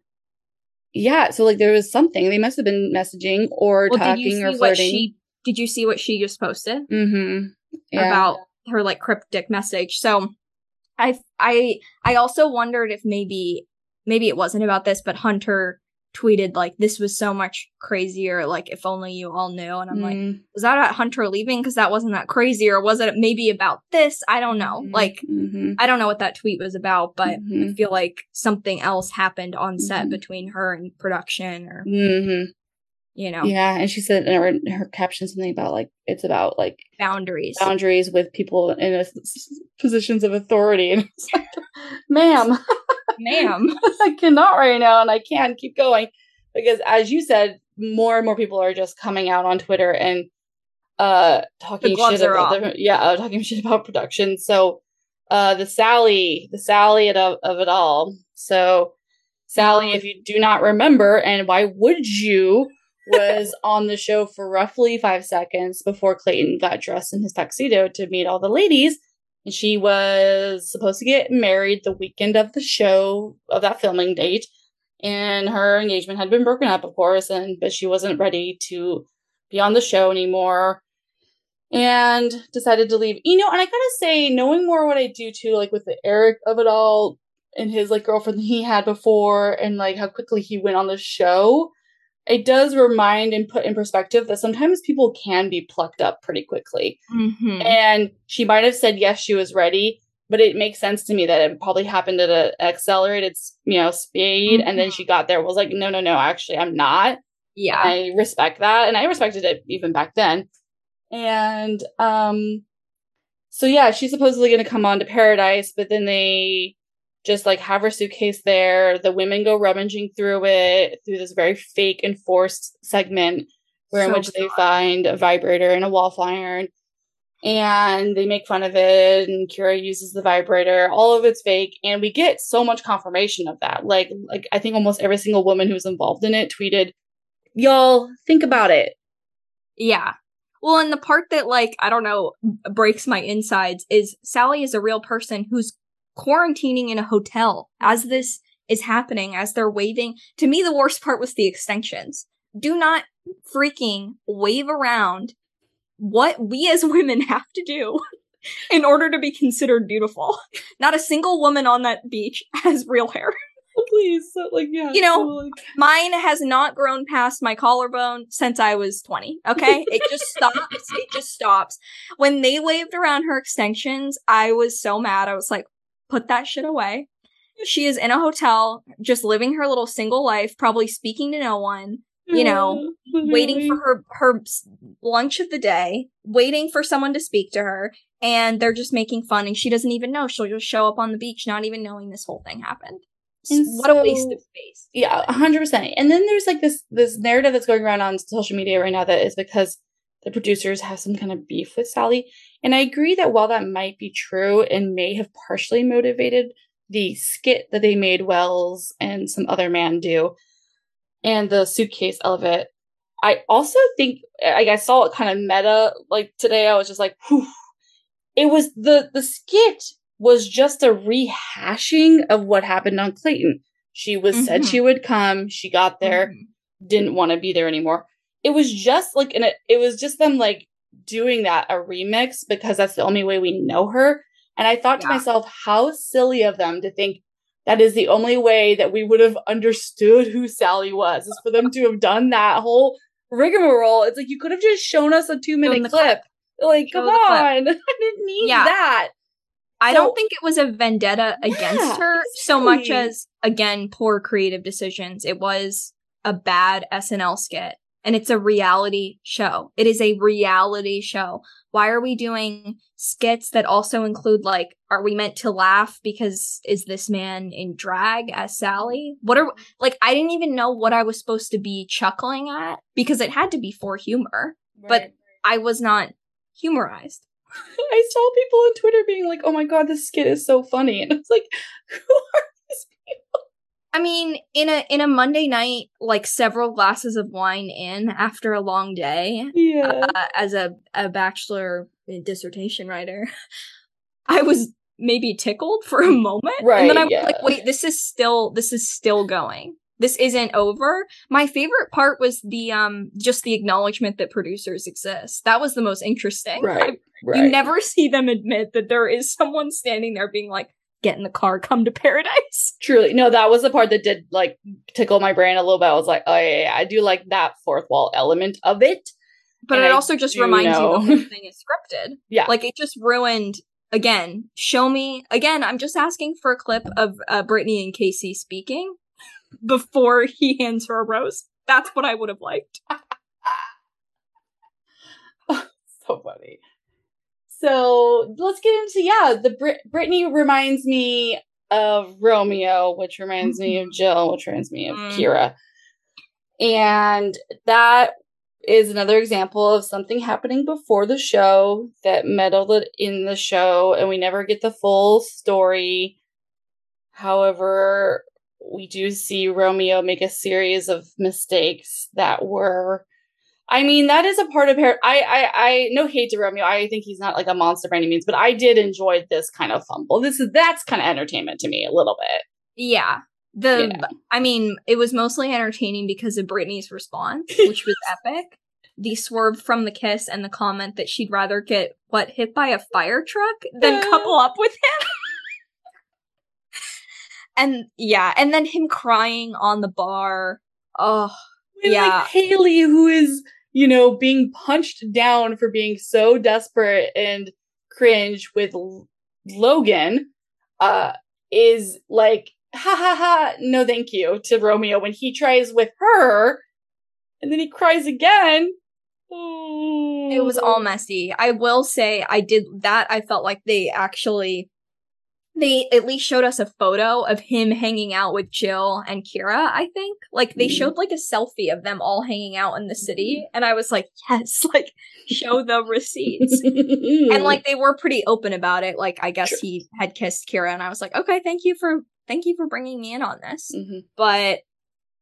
yeah, so like there was something. They must have been messaging or Well, did you talking see or what flirting. she did you see what she just posted mm-hmm. Yeah. about her like cryptic message? So I I I also wondered if maybe maybe it wasn't about this, but Hunter tweeted like this was so much crazier, like if only you all knew. And I'm like, Mm, was that at Hunter leaving because that wasn't that crazy, or was it maybe about this? I don't know. mhm, Like mhm, I don't know what that tweet was about, but mhm, I feel like something else happened on set Mhm. between her and production, or mhm. You know, yeah, and she said in her, her caption something about like it's about like boundaries. boundaries with people in a positions of authority, and it's like, ma'am, Ma'am. I cannot right now, and I can't keep going because, as you said, more and more people are just coming out on Twitter and uh talking shit about the, yeah, uh, talking shit about production. So, uh, the Sally, the Sally of, of it all. So, Sally, if you do not remember, and why would you? Was on the show for roughly five seconds before Clayton got dressed in his tuxedo to meet all the ladies. And she was supposed to get married the weekend of the show of that filming date. And her engagement had been broken up, of course, and but she wasn't ready to be on the show anymore. And decided to leave. You know, and I gotta say, knowing more what I do too, like with the Erich of it all and his like girlfriend he had before, and like how quickly he went on the show, it does remind and put in perspective that sometimes people can be plucked up pretty quickly. hmm And she might have said yes, she was ready, but it makes sense to me that it probably happened at an accelerated, you know, speed. And then she got there, was like, no, no, no, actually, I'm not. Yeah. I respect that, and I respected it even back then. And um, so yeah, she's supposedly going to come on to Paradise, but then they just like have her suitcase there. The women go rummaging through it through this very fake and forced segment, where in So which they find a vibrator and a wall iron. And they make fun of it, and Kira uses the vibrator. All of it's fake, and we get so much confirmation of that. Like, like I think almost every single woman who's involved in it tweeted, "Y'all think about it." Yeah. Well, and the part that like I don't know breaks my insides is Sally is a real person who's quarantining in a hotel as this is happening as they're waving. To me, the worst part was the extensions. Do not freaking wave around what we as women have to do in order to be considered beautiful. Not a single woman on that beach has real hair. Please, like yeah, You know, like, Mine has not grown past my collarbone since I was 20. Okay? It just stops. It just stops. When they waved around her extensions, I was so mad. I was like, put that shit away. She is in a hotel, just living her little single life, probably speaking to no one, you know, yeah, waiting for her her lunch of the day, waiting for someone to speak to her, and they're just making fun and she doesn't even know. She'll just show up on the beach not even knowing this whole thing happened. S- And what a waste so- of space. Yeah, a hundred percent. And then there's like this this narrative that's going around on social media right now that is because the producers have some kind of beef with Sally. And I agree that while that might be true and may have partially motivated the skit that they made Wells and some other man do, and the suitcase of it, I also think like I saw it kind of meta like today. I was just like, Whew. it was the the skit was just a rehashing of what happened on Clayton. She was said Mhm. she would come. She got there, Mhm. didn't want to be there anymore. It was just like, and it, it was just them like doing that a remix because that's the only way we know her. And I thought to myself, how silly of them to think that is the only way that we would have understood who Sally was is for them to have done that whole rigmarole. It's like you could have just shown us a two minute the clip. Like, Show come clip. on. I didn't need Yeah. that. I So- don't think it was a vendetta against Yeah, her so much as again poor creative decisions. It was a bad SNL skit and it's a reality show. It is a reality show. Why are we doing skits that also include like are we meant to laugh because is this man in drag as Sally? What are like I didn't even know what I was supposed to be chuckling at because it had to be for humor. But- I was not humorized. I saw people on Twitter being like, "Oh my god, this skit is so funny," and I was like, "Who are these people?" I mean, in a in a Monday night, like several glasses of wine in after a long day, Yeah, uh, as a a bachelor dissertation writer, I was maybe tickled for a moment, and then I was yeah. like, "Wait, this is still this is still going." this isn't over. My favorite part was the um just the acknowledgement that producers exist. That was the most interesting. Right. right. You never see them admit that there is someone standing there being like, get in the car, come to paradise. Truly. No, that was the part that did like tickle my brain a little bit. I was like, oh yeah, yeah I do like that fourth wall element of it. But and it I also just reminds know. you the whole thing is scripted. Yeah. Like it just ruined again, show me again, I'm just asking for a clip of uh, Brittany and Casey speaking before he hands her a rose. That's what I would have liked. so funny. So let's get into yeah. The Brit- Brittany reminds me of Romeo, which reminds mm-hmm. me of mm-hmm. Jill, which reminds me of mm. Kira, and that is another example of something happening before the show that meddled in the show, and we never get the full story. However, we do see Romeo make a series of mistakes that were I mean, that is a part of her. I, I, I, no hate to Romeo. I think he's not like a monster by any means, but I did enjoy this kind of fumble. This is that's kind of entertainment to me a little bit. Yeah. The, yeah. I mean, it was mostly entertaining because of Brittany's response, which was epic. The swerve from the kiss and the comment that she'd rather get what hit by a fire truck than couple up with him. and yeah, and then him crying on the bar. Oh, yeah. Like Hailey, who is, you know, being punched down for being so desperate and cringe with L- Logan, uh, is like, ha ha ha, no thank you to Romeo when he tries with her and then he cries again. It was all messy. I will say I did that. I felt like they actually they at least showed us a photo of him hanging out with Jill and Kira, I think. Like they mm. showed like a selfie of them all hanging out in the city and I was like, "Yes, like show the receipts." and like they were pretty open about it. Like I guess he had kissed Kira and I was like, "Okay, thank you for thank you for bringing me in on this." Mm-hmm. But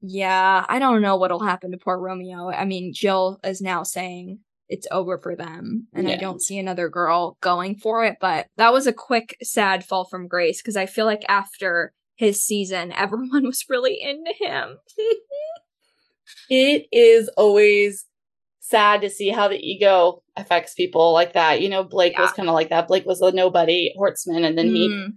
yeah, I don't know what'll happen to poor Romeo. I mean, Jill is now saying it's over for them and yeah. I don't see another girl going for it. But that was a quick, sad fall from grace because I feel like after his season, everyone was really into him. it is always sad to see how the ego affects people like that. You know, Blake yeah. was kind of like that. Blake was a nobody Horstmann, and then mm. he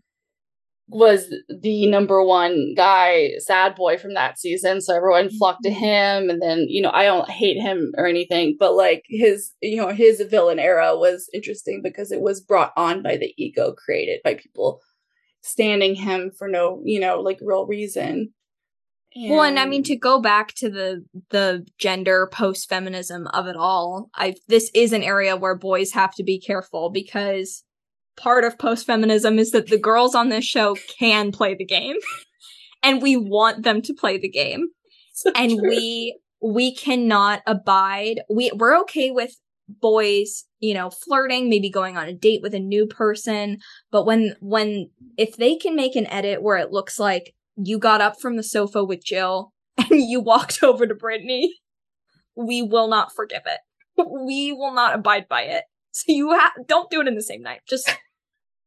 was the number one guy, sad boy from that season. So everyone flocked to mm-hmm. him. And then, you know, I don't hate him or anything, but like his, you know, his villain era was interesting because it was brought on by the ego created by people standing him for no, you know, like real reason. And well, and I mean to go back to the the gender post feminism of it all, I this is an area where boys have to be careful because part of post feminism is that the girls on this show can play the game and we want them to play the game. So and true. we we cannot abide we we're okay with boys, you know, flirting, maybe going on a date with a new person, but when when if they can make an edit where it looks like you got up from the sofa with Jill and you walked over to Brittany, we will not forgive it. We will not abide by it. So you ha- don't do it in the same night. Just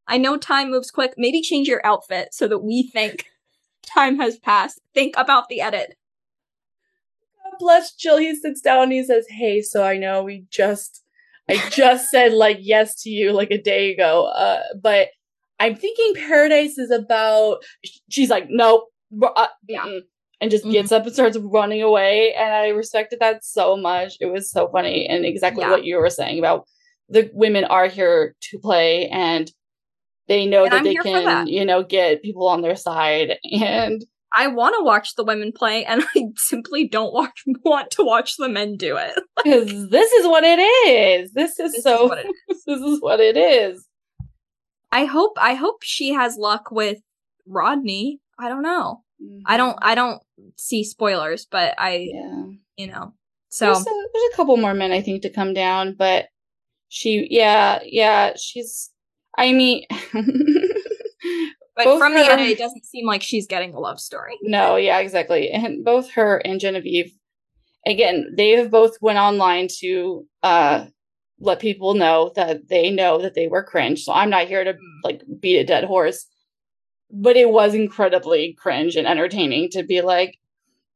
I know time moves quick. Maybe change your outfit so that we think time has passed. Think about the edit. God bless Jill. He sits down and he says, Hey, so I know we just, I just said like yes to you like a day ago. Uh, but I'm thinking Paradise is about, she's like, Nope. Uh, yeah. And just mm-hmm. gets up and starts running away. And I respected that so much. It was so funny. And exactly yeah. what you were saying about the women are here to play and they know and that I'm they can, you know, get people on their side. And I want to watch the women play, and I simply don't watch, want to watch the men do it. Because this is what it is. This is this so. Is this is what it is. I hope. I hope she has luck with Rodney. I don't know. Mm-hmm. I don't. I don't see spoilers, but I. Yeah. You know. So there's a, there's a couple more men I think to come down, but she. Yeah. Yeah. She's I mean, but from her, the end it doesn't seem like she's getting a love story. No, yeah, exactly. And both her and Genevieve, again, they have both went online to uh, let people know that they know that they were cringe. So I'm not here to like beat a dead horse, but it was incredibly cringe and entertaining to be like,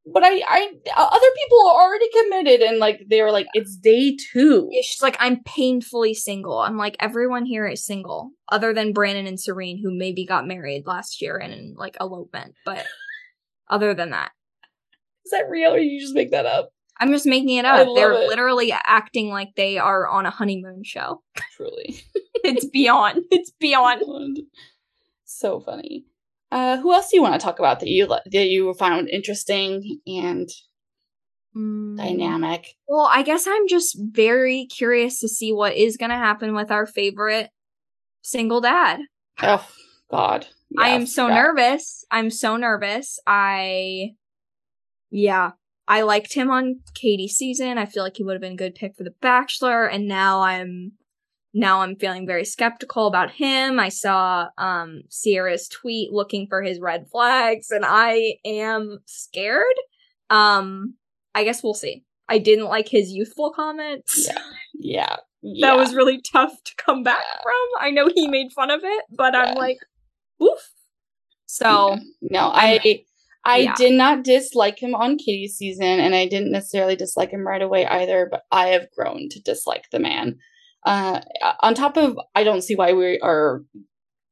but I, I, other people are already committed, and like they were like, it's day two. She's like, I'm painfully single. I'm like, everyone here is single, other than Brandon and Serene, who maybe got married last year and in like elopement. But other than that, Is that real, or you just make that up? I'm just making it up. They're it. literally acting like they are on a honeymoon show. Truly, It's beyond. It's beyond. so funny. Uh, who else do you want to talk about that you that you found interesting and Mm. dynamic? Well, I guess I'm just very curious to see what is going to happen with our favorite single dad. Oh God, I am so forgot. nervous. I'm so nervous. I, yeah, I liked him on Katie's season. I feel like he would have been a good pick for The Bachelor, and now I'm, now I'm feeling very skeptical about him. I saw um Sierra's tweet looking for his red flags, and I am scared. Um, I guess we'll see. I didn't like his youthful comments. Yeah. Yeah, yeah. That was really tough to come back Yeah. from. I know he made fun of it, but I'm like, oof. So Yeah. no, I I Yeah. did not dislike him on Katie's season, and I didn't necessarily dislike him right away either. But I have grown to dislike the man. Uh, on top of, I don't see why we are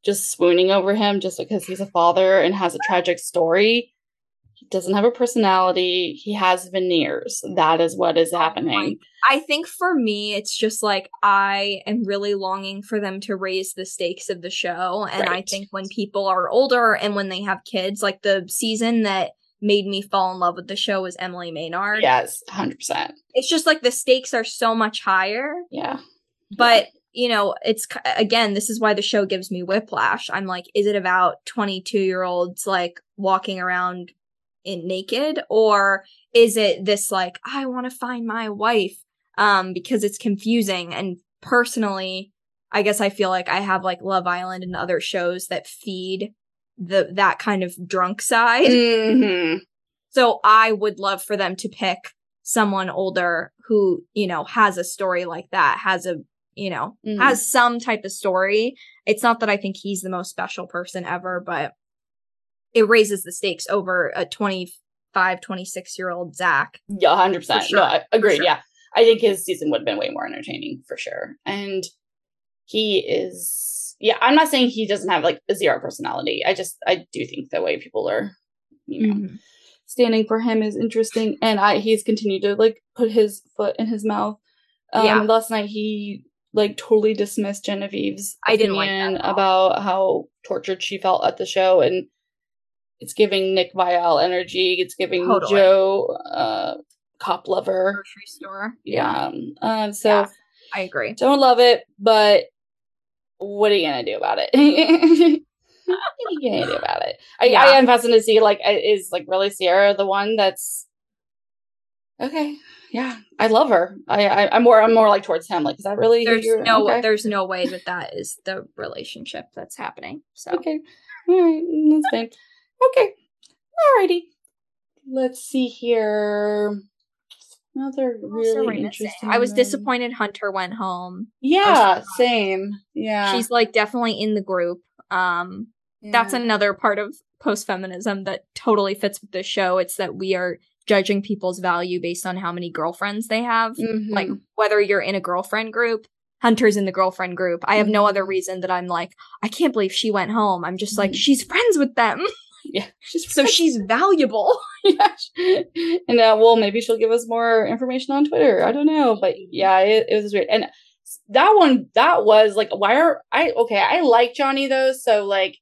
just swooning over him just because he's a father and has a tragic story. He doesn't have a personality. He has veneers. That is what is happening. I think for me, it's just like I am really longing for them to raise the stakes of the show. And I think when people are older and when they have kids, like the season that made me fall in love with the show was Emily Maynard. Yes, hundred percent. It's just like the stakes are so much higher. Yeah, But you know, it's again, this is why the show gives me whiplash. I'm like, is it about 22 year olds like walking around in naked, or is it this like I want to find my wife? Um, because it's confusing. And personally, I guess I feel like I have like Love Island and other shows that feed the that kind of drunk side. hmm So I would love for them to pick someone older who, you know, has a story like that, has a, you know, Mhm. has some type of story. It's not that I think he's the most special person ever, but it raises the stakes over a 25, 26 year old Zach. Yeah, hundred percent. Sure. No, I agreed. sure. Yeah, I think his season would have been way more entertaining for sure. And he is. Yeah, I'm not saying he doesn't have like a zero personality. I just I do think the way people are, you know, Mhm. standing for him is interesting, and I he's continued to like put his foot in his mouth. Um, Yeah. Last night he like totally dismissed Genevieve's. I didn't like opinion all. about how tortured she felt at the show, and it's giving Nick Viall energy. It's giving Totally. Joe uh, cop lover. Grocery store. Yeah. Um, um, so Yeah. I agree. don't love it, but what are you gonna do about it? what are you gonna do about it? I, Yeah. I am fascinated to see like is like really Sierra the one that's okay. Yeah, I love her. I, I I'm more I'm more like towards him. Like, is that really There's no, okay. there's no way that that is the relationship that's happening. So Okay. All right. That's fine. Okay. Alrighty. Let's see here. Another really interesting. I was disappointed Hunter went home. Yeah, same. Yeah. She's like definitely in the group. Um that's another part of post feminism that totally fits with this show. It's that we are judging people's value based on how many girlfriends they have. Mhm. Like whether you're in a girlfriend group, Hunter's in the girlfriend group. I have no other reason that I'm like, I can't believe she went home. I'm just like, Mhm. she's friends with them. yeah, she's So she's valuable. yeah. and uh, well, maybe she'll give us more information on Twitter. I don't know, but yeah, it, it was weird. And that one, that was like, why are I okay? I like Johnny though, so like,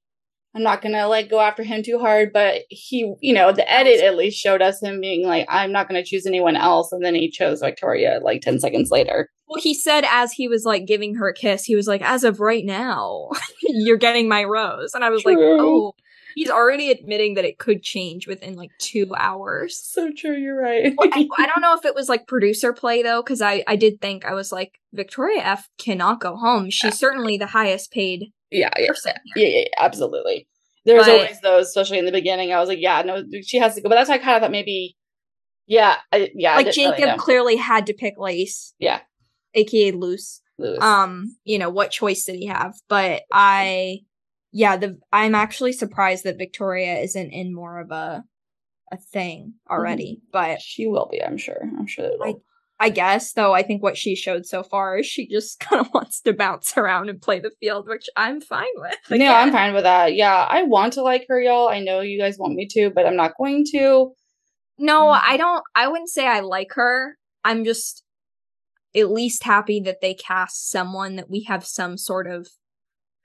I'm not gonna like go after him too hard. But he, you know, the edit at least showed us him being like, I'm not gonna choose anyone else, and then he chose Victoria like ten seconds later. Well, he said as he was like giving her a kiss, he was like, as of right now, you're getting my rose. And I was like, oh, he's already admitting that it could change within like two hours. So true, you're right. I, I don't know if it was like producer play though, because I, I did think I was like, Victoria F cannot go home. She's Yeah. certainly the highest paid yeah, yeah, person yeah, yeah, yeah, absolutely. There's But- always those, especially in the beginning. I was like, yeah, no, she has to go. But that's why I kind of thought maybe, yeah, I, yeah, Like didn't really Jacob clearly had to pick Lace, yeah, aka Loose. Lewis. um you know what choice did he have but i yeah the i'm actually surprised that victoria isn't in more of a a thing already. But She will be, I'm sure. I'm sure that it'll. I guess, though, I think what she showed so far is she just kind of wants to bounce around and play the field, which I'm fine with. No, I'm fine with that. Yeah, I want to like her, y'all. I know you guys want me to, but I'm not going to. No, Mm. I don't. I wouldn't say I like her. I'm just at least happy that they cast someone that we have some sort of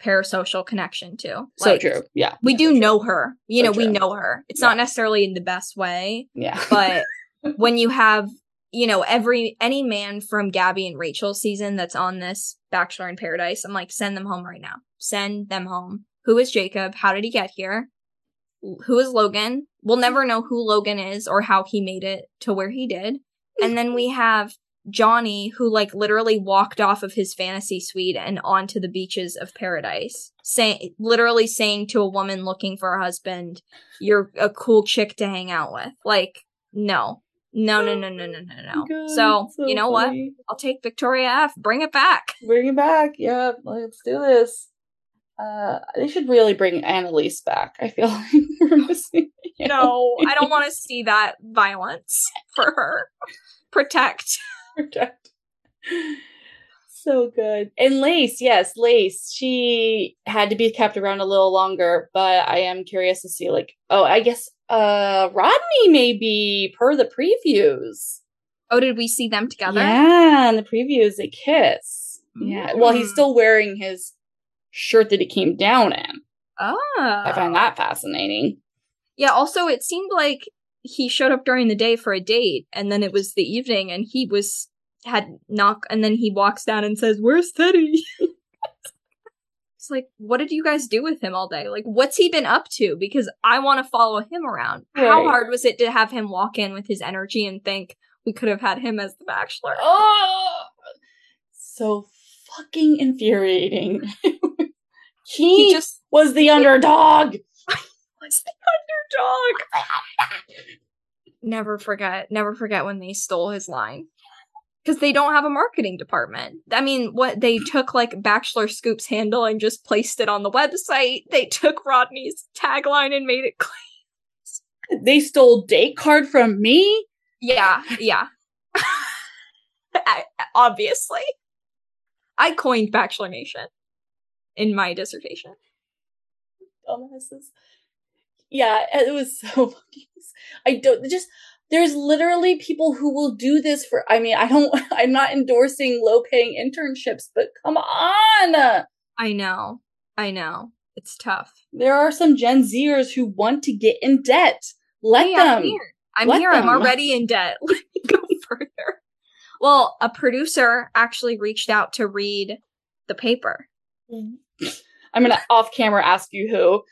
parasocial connection to. So Like, true. Yeah. We do true. know her. You So know, we know her. It's Yeah. not necessarily in the best way, Yeah. but when you have, you know, every any man from Gabby and Rachel's season that's on this Bachelor in Paradise, I'm like, send them home right now. Send them home. Who is Jacob? How did he get here? Who is Logan? We'll never know who Logan is or how he made it to where he did. And then we have Johnny, who like literally walked off of his fantasy suite and onto the beaches of paradise, saying literally saying to a woman looking for a husband, "You're a cool chick to hang out with." Like, no, no, no, no, no, no, no, no. God, So, so you know what? I'll take Victoria F. Bring it back. Bring it back. Yeah, let's do this. Uh, they should really bring Annaliese back. I feel like we're missing. No, I don't want to see that violence for her. Protect. Protect. So good. And Lace, yes, Lace. She had to be kept around a little longer, but I am curious to see like oh, I guess uh Rodney maybe per the previews. Oh, did we see them together? Yeah, in the previews they kiss. Yeah. Well, he's Mm. still wearing his shirt that he came down in. Oh. I find that fascinating. Yeah, also it seemed like he showed up during the day for a date and then it was the evening and he was had knock and then he walks down and says, Where's Teddi? it's like, what did you guys do with him all day? Like, what's he been up to? Because I want to follow him around. How hard was it to have him walk in with his energy and think we could have had him as the bachelor? Oh, so fucking infuriating. he, He just was the underdog. Was the underdog. never forget, never forget when they stole his line. Because they don't have a marketing department. I mean, what they took like Bachelor Scoop's handle and just placed it on the website. They took Rodney's tagline and made it clean. They stole date card from me. Yeah, yeah. I- Obviously. I coined Bachelor Nation in my dissertation. Dumbasses. Yeah, it was so fucking. I don't just. There's literally people who will do this for. I mean, I don't. I'm not endorsing low paying internships, but come on. I know. I know. It's tough. There are some Gen Zers who want to get in debt. Let Hey, I'm them. here. I'm here. I'm already in debt. Let me go further. Well, a producer actually reached out to read the paper. Mm. I'm gonna off camera ask you who.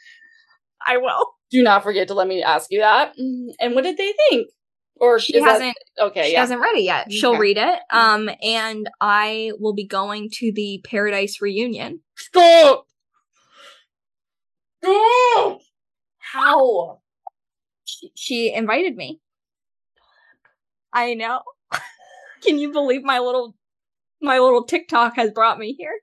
I will. Do not forget to let me ask you that. And what did they think? Or She hasn't. okay, she yeah. hasn't read it yet. She'll Okay. read it. Um, and I will be going to the Paradise reunion. Stop! Stop! How? She, she invited me. I know. Can you believe my little my little TikTok has brought me here?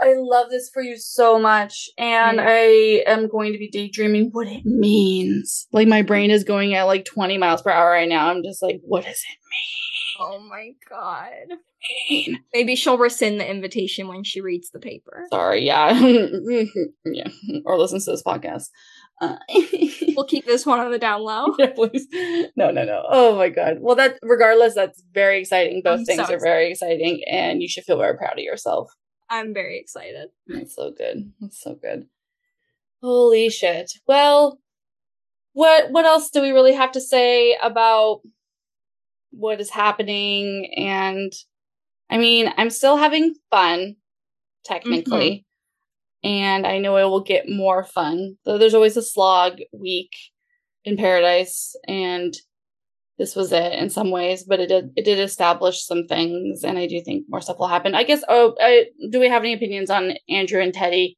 I love this for you so much, and. I am going to be daydreaming what it means. Like my brain is going at like 20 miles per hour right now. I'm just like, what does it mean? Oh my god. mean? Maybe she'll rescind the invitation when she reads the paper. Sorry, yeah, yeah, or listens to this podcast. Uh, We'll keep this one on the down low. yeah, please. No, no, no. Oh my god. Well, that regardless, that's very exciting. Both I'm things so are very exciting, and you should feel very proud of yourself. I'm very excited. That's so good. That's so good. Holy shit. Well, what what else do we really have to say about what is happening? And I mean, I'm still having fun, technically. Mm-hmm. And I know it will get more fun. Though there's always a slog week in paradise, and this was it in some ways, but it did it did establish some things, and I do think more stuff will happen. I guess. Oh, I, do we have any opinions on Andrew and Teddi?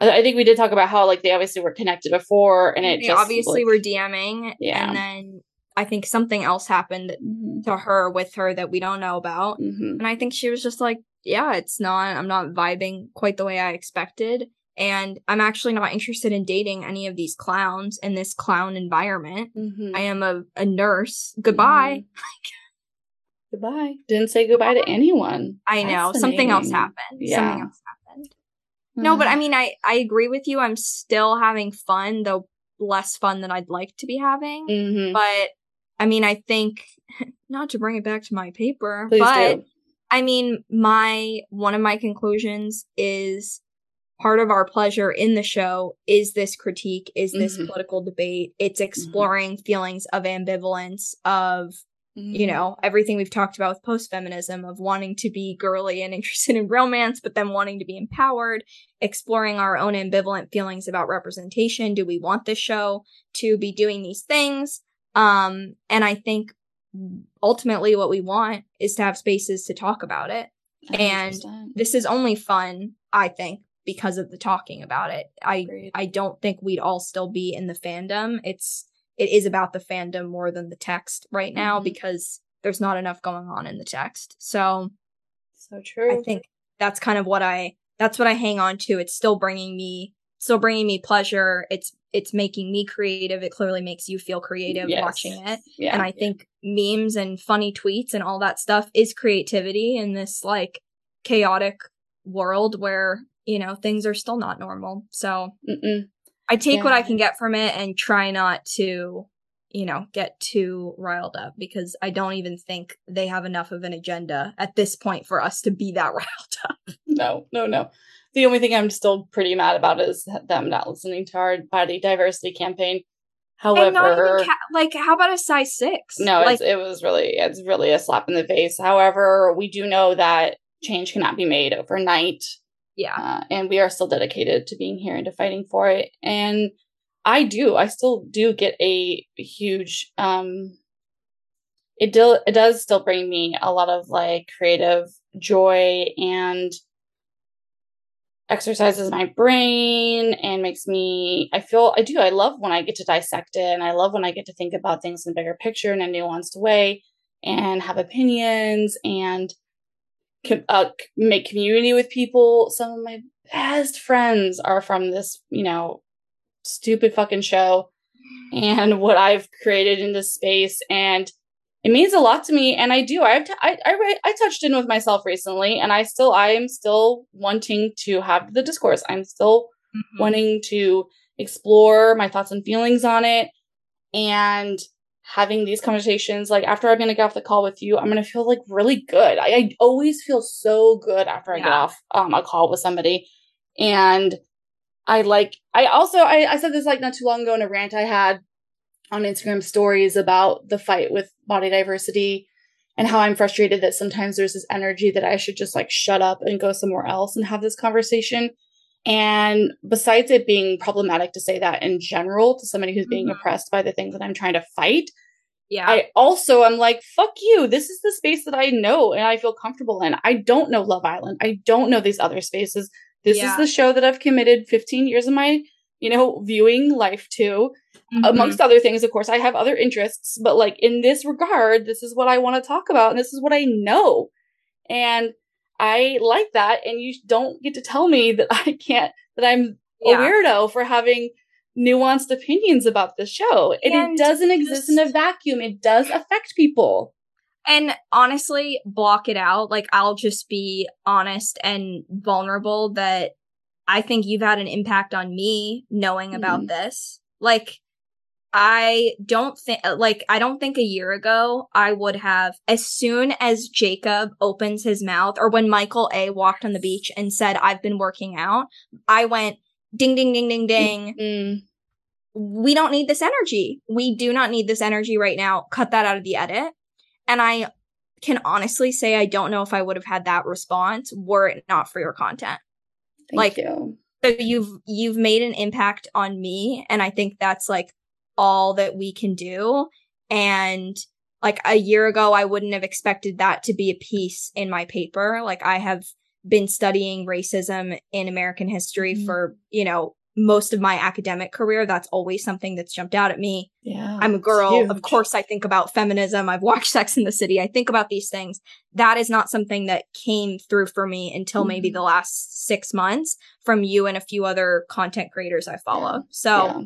I, I think we did talk about how like they obviously were connected before, and it They just, obviously like- were DMing, Yeah. and then I think something else happened Mhm, to her with her that we don't know about. mhm. And I think she was just like, yeah, it's not, I'm not vibing quite the way I expected. And I'm actually not interested in dating any of these clowns in this clown environment. Mm-hmm. I am a, a nurse. Goodbye. Goodbye. Didn't say goodbye to anyone. I know something else happened. Yeah. Something else happened. No, but I mean, I I agree with you. I'm still having fun, though less fun than I'd like to be having. Mhm. But I mean, I think not to bring it back to my paper, Please but do. I mean, my one of my conclusions is part of our pleasure in the show is this critique, is this Mhm. political debate. It's exploring feelings of ambivalence, of you Mhm. know, everything we've talked about with post feminism of wanting to be girly and interested in romance, but then wanting to be empowered, exploring our own ambivalent feelings about representation. Do we want this show to be doing these things? Um, and I think ultimately what we want is to have spaces to talk about it. and 100%. This is only fun, I think, because of the talking about it. I Agreed. I don't think we'd all still be in the fandom. It's it is about the fandom more than the text right now Mhm. because there's not enough going on in the text. So so true. I think that's kind of what I that's what I hang on to. It's still bringing me still bringing me pleasure. It's it's making me creative. It clearly makes you feel creative Yes. watching it. yeah. And I think memes and funny tweets and all that stuff is creativity in this like chaotic world where, you know, things are still not normal. So Mm-mm. I take what I can get from it and try not to, you know, get too riled up because I don't even think they have enough of an agenda at this point for us to be that riled up. No, no, no. The only thing I'm still pretty mad about is them not listening to our body diversity campaign. However, ca- like, how about a size six? no, like it's, it was really it's really a slap in the face. However, we do know that change cannot be made overnight, yeah, uh, and we are still dedicated to being here and to fighting for it. And I do, I still do get a huge. um It do, it does still bring me a lot of like creative joy and exercises my brain and makes me I feel I do I love when I get to dissect it and I love when I get to think about things in a bigger picture in a nuanced way and have opinions and co- uh, make community with people. Some of my best friends are from this, you know, stupid fucking show and what I've created in this space and it means a lot to me and i do i've t- I, I i touched in with myself recently and i still i am still wanting to have the discourse i'm still Mhm. wanting to explore my thoughts and feelings on it and having these conversations like after i'm gonna get off the call with you i'm gonna feel like really good. I, I always feel so good after i get off um, a call with somebody. And i like i also I, I said this like not too long ago in a rant i had on instagram stories about the fight with body diversity and how i'm frustrated that sometimes there's this energy that i should just like shut up and go somewhere else and have this conversation and besides it being problematic to say that in general to somebody who's being Mhm. oppressed by the things that I'm trying to fight, yeah, I also am like, fuck you. This is the space that I know and I feel comfortable in. I don't know Love Island. I don't know these other spaces. This Yeah. is the show that I've committed 15 years of my, you know, viewing life to. Mhm. Amongst other things, of course, I have other interests, but like in this regard, this is what I want to talk about and this is what I know. And I like that. And you don't get to tell me that I can't, that I'm a weirdo for having nuanced opinions about the show. And, And it doesn't exist in a vacuum. It does affect people. And honestly, block it out. Like, I'll just be honest and vulnerable that I think you've had an impact on me knowing about Mhm. this. Like, I don't think, like, I don't think a year ago I would have, as soon as Jacob opens his mouth, or when Michael A walked on the beach and said, I've been working out, I went, ding, ding, ding, ding, ding. Mm, we don't need this energy. We do not need this energy right now. Cut that out of the edit. And I can honestly say I don't know if I would have had that response were it not for your content. thank Like- you. So you've you've made an impact on me and I think that's like all that we can do and like a year ago I wouldn't have expected that to be a piece in my paper. Like I have been studying racism in American history Mhm. for, you know, most of my academic career, that's always something that's jumped out at me. Yeah. I'm a girl. Of course, I think about feminism. I've watched Sex in the City. I think about these things. That is not something that came through for me until mm-hmm. maybe the last six months from you and a few other content creators I follow. Yeah. So yeah.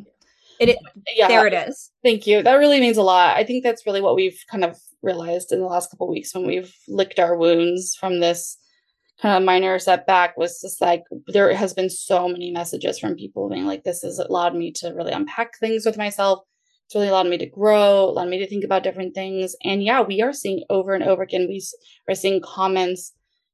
It, yeah. there it is. Thank you. That really means a lot. I think that's really what we've kind of realized in the last couple weeks when we've licked our wounds from this kind of minor setback was just like there has been so many messages from people being like this has allowed me to really unpack things with myself it's really allowed me to grow allowed me to think about different things and yeah we are seeing over and over again we are seeing comments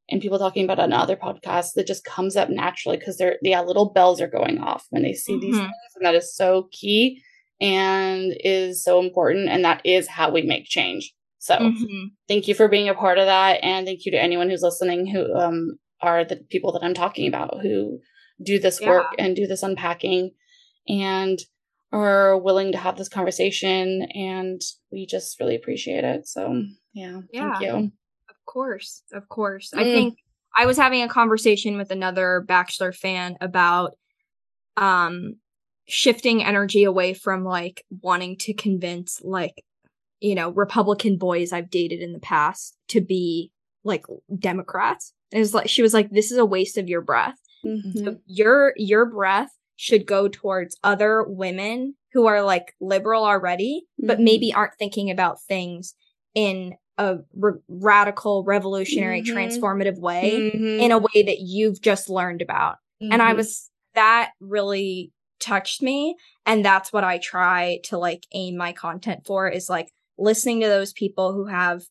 and people talking about on other podcasts that just comes up naturally because they're yeah little bells are going off when they see mm-hmm. these things and that is so key and is so important and that is how we make change so mm-hmm. thank you for being a part of that. And thank you to anyone who's listening who um, are the people that I'm talking about who do this yeah. work and do this unpacking and are willing to have this conversation. And we just really appreciate it. So yeah, yeah. thank you. Of course. Of course. Mm. I think I was having a conversation with another Bachelor fan about um shifting energy away from like wanting to convince like you know, Republican boys I've dated in the past to be like Democrats. It was like she was like, this is a waste of your breath. Mm-hmm. So your your breath should go towards other women who are like liberal already, mm-hmm. but maybe aren't thinking about things in a re- radical, revolutionary, mm-hmm. transformative way mm-hmm. in a way that you've just learned about. And I mm-hmm. was that really touched me and that's what I try to like aim my content for is like listening to those people who have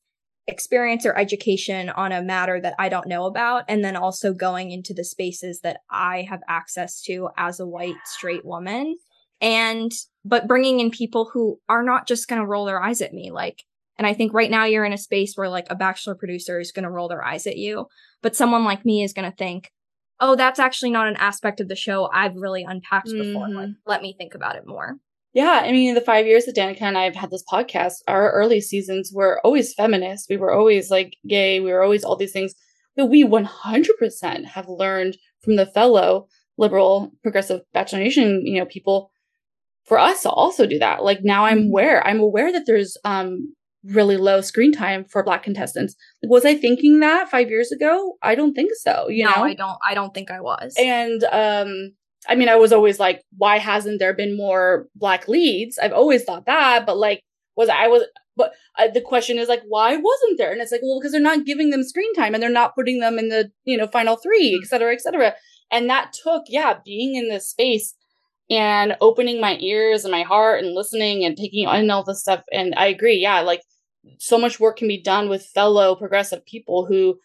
experience or education on a matter that I don't know about, and then also going into the spaces that I have access to as a white straight woman. And, but bringing in people who are not just going to roll their eyes at me. Like, and I think right now you're in a space where like a bachelor producer is going to roll their eyes at you, but someone like me is going to think, oh, that's actually not an aspect of the show I've really unpacked mm-hmm. before. Like, let me think about it more. Yeah, I mean, the five years that Danica and I have had this podcast, our early seasons were always feminist. We were always like gay. We were always all these things. But we 100% have learned from the fellow liberal, progressive Bachelor Nation, you know, people for us to also do that. Like now I'm mm-hmm. aware, I'm aware that there's um really low screen time for black contestants. Was I thinking that five years ago? I don't think so. You no, know, I don't. I don't think I was. And um, I mean, I was always like, why hasn't there been more black leads? I've always thought that, but like, was I was, but uh, the question is like, why wasn't there? And it's like, well, because they're not giving them screen time and they're not putting them in the, you know, final three, et cetera, et cetera. And that took, yeah, being in this space and opening my ears and my heart and listening and taking on all this stuff. And I agree. Yeah. Like so much work can be done with fellow progressive people who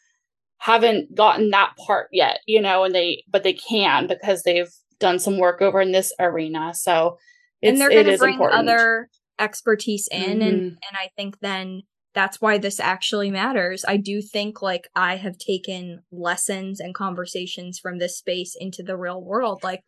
haven't gotten that part yet, you know, and they, but they can because they've done some work over in this arena. So and they're going to bring important. other expertise in, mm-hmm. and and I think then that's why this actually matters. I do think like I have taken lessons and conversations from this space into the real world. Like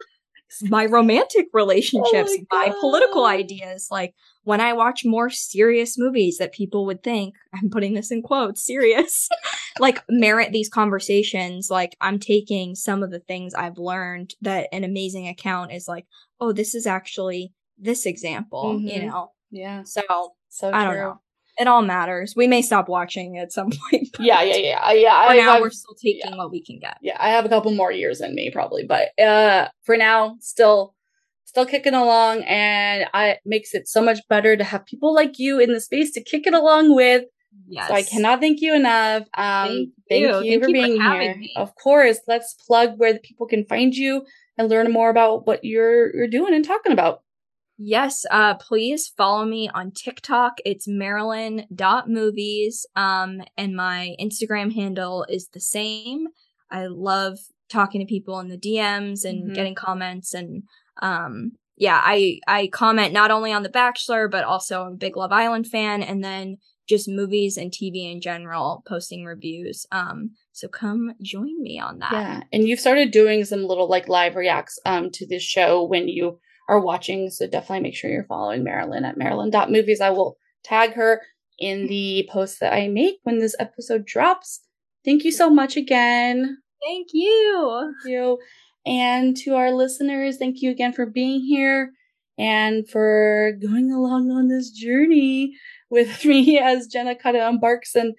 my romantic relationships, oh my, my, political ideas. Like when I watch more serious movies that people would think, I'm putting this in quotes, serious, like merit these conversations. Like I'm taking some of the things I've learned that an amazing account is like, oh, this is actually this example, mm-hmm. you know? Yeah. So, so I don't know it all matters. We may stop watching at some point. Yeah, yeah, yeah, yeah. For I, now, I've, we're still taking yeah. what we can get. Yeah, I have a couple more years in me probably, but uh, for now, still, still kicking along, and I makes it so much better to have people like you in the space to kick it along with. Yes. So I cannot thank you enough. Um, thank, you. you, thank for you being for here. Me. Of course, let's plug where the people can find you and learn more about what you're you're doing and talking about. Yes, uh, please follow me on TikTok. It's marilyn.movies. Um, and my Instagram handle is the same. I love talking to people in the DMs and mm-hmm. getting comments and, um, yeah, I, I comment not only on The Bachelor, but also I'm a big Love Island fan and then just movies and TV in general, posting reviews. Um, so come join me on that. Yeah. And you've started doing some little like live reacts, um, to this show when you are watching. So definitely make sure you're following Marilyn at marilyn.movies. I will tag her in the post that I make when this episode drops. Thank you so much again. Thank you. Thank you. And to our listeners, thank you again for being here and for going along on this journey with me as Jenna kind of embarks in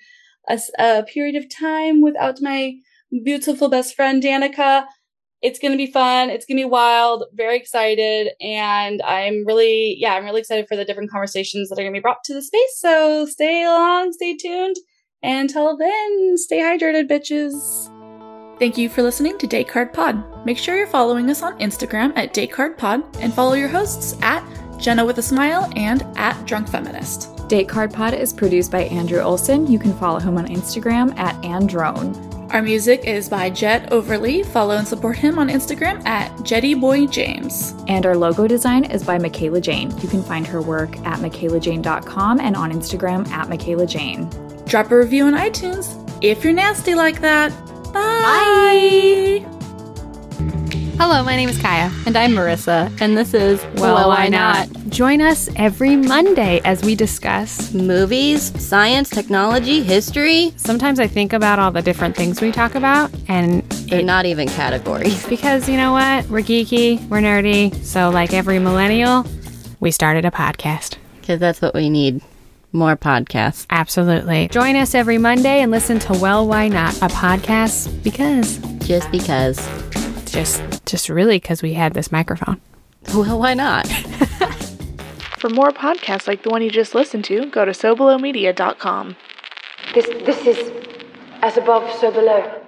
a, a period of time without my beautiful best friend Danica. It's going to be fun. It's going to be wild. Very excited. And I'm really, yeah, I'm really excited for the different conversations that are going to be brought to the space. So stay along, stay tuned. Until then, stay hydrated, bitches. Thank you for listening to Date Card Pod. Make sure you're following us on Instagram at Date Card Pod and follow your hosts at Jenna with a Smile and at Drunk Feminist. Date Card Pod is produced by Andrew Olson. You can follow him on Instagram at Androne. Our music is by Jet Overly. Follow and support him on Instagram at JettyBoyJames. And our logo design is by Michaela Jane. You can find her work at michaelajane.com and on Instagram at Michaela Jane. Drop a review on iTunes if you're nasty like that. Bye. Bye. Hello, my name is Kaya. And I'm Marissa. And this is Well, well Why Not? Join us every Monday as we discuss movies, science, technology, history. Sometimes I think about all the different things we talk about, and they're it, not even categories. Because you know what? We're geeky, we're nerdy. So, like every millennial, we started a podcast. Because that's what we need more podcasts. Absolutely. Join us every Monday and listen to Well Why Not, a podcast because. Just because. Just just really because we had this microphone. Well, why not? For more podcasts like the one you just listened to, go to SoBelowMedia.com. This, this is As Above, So Below.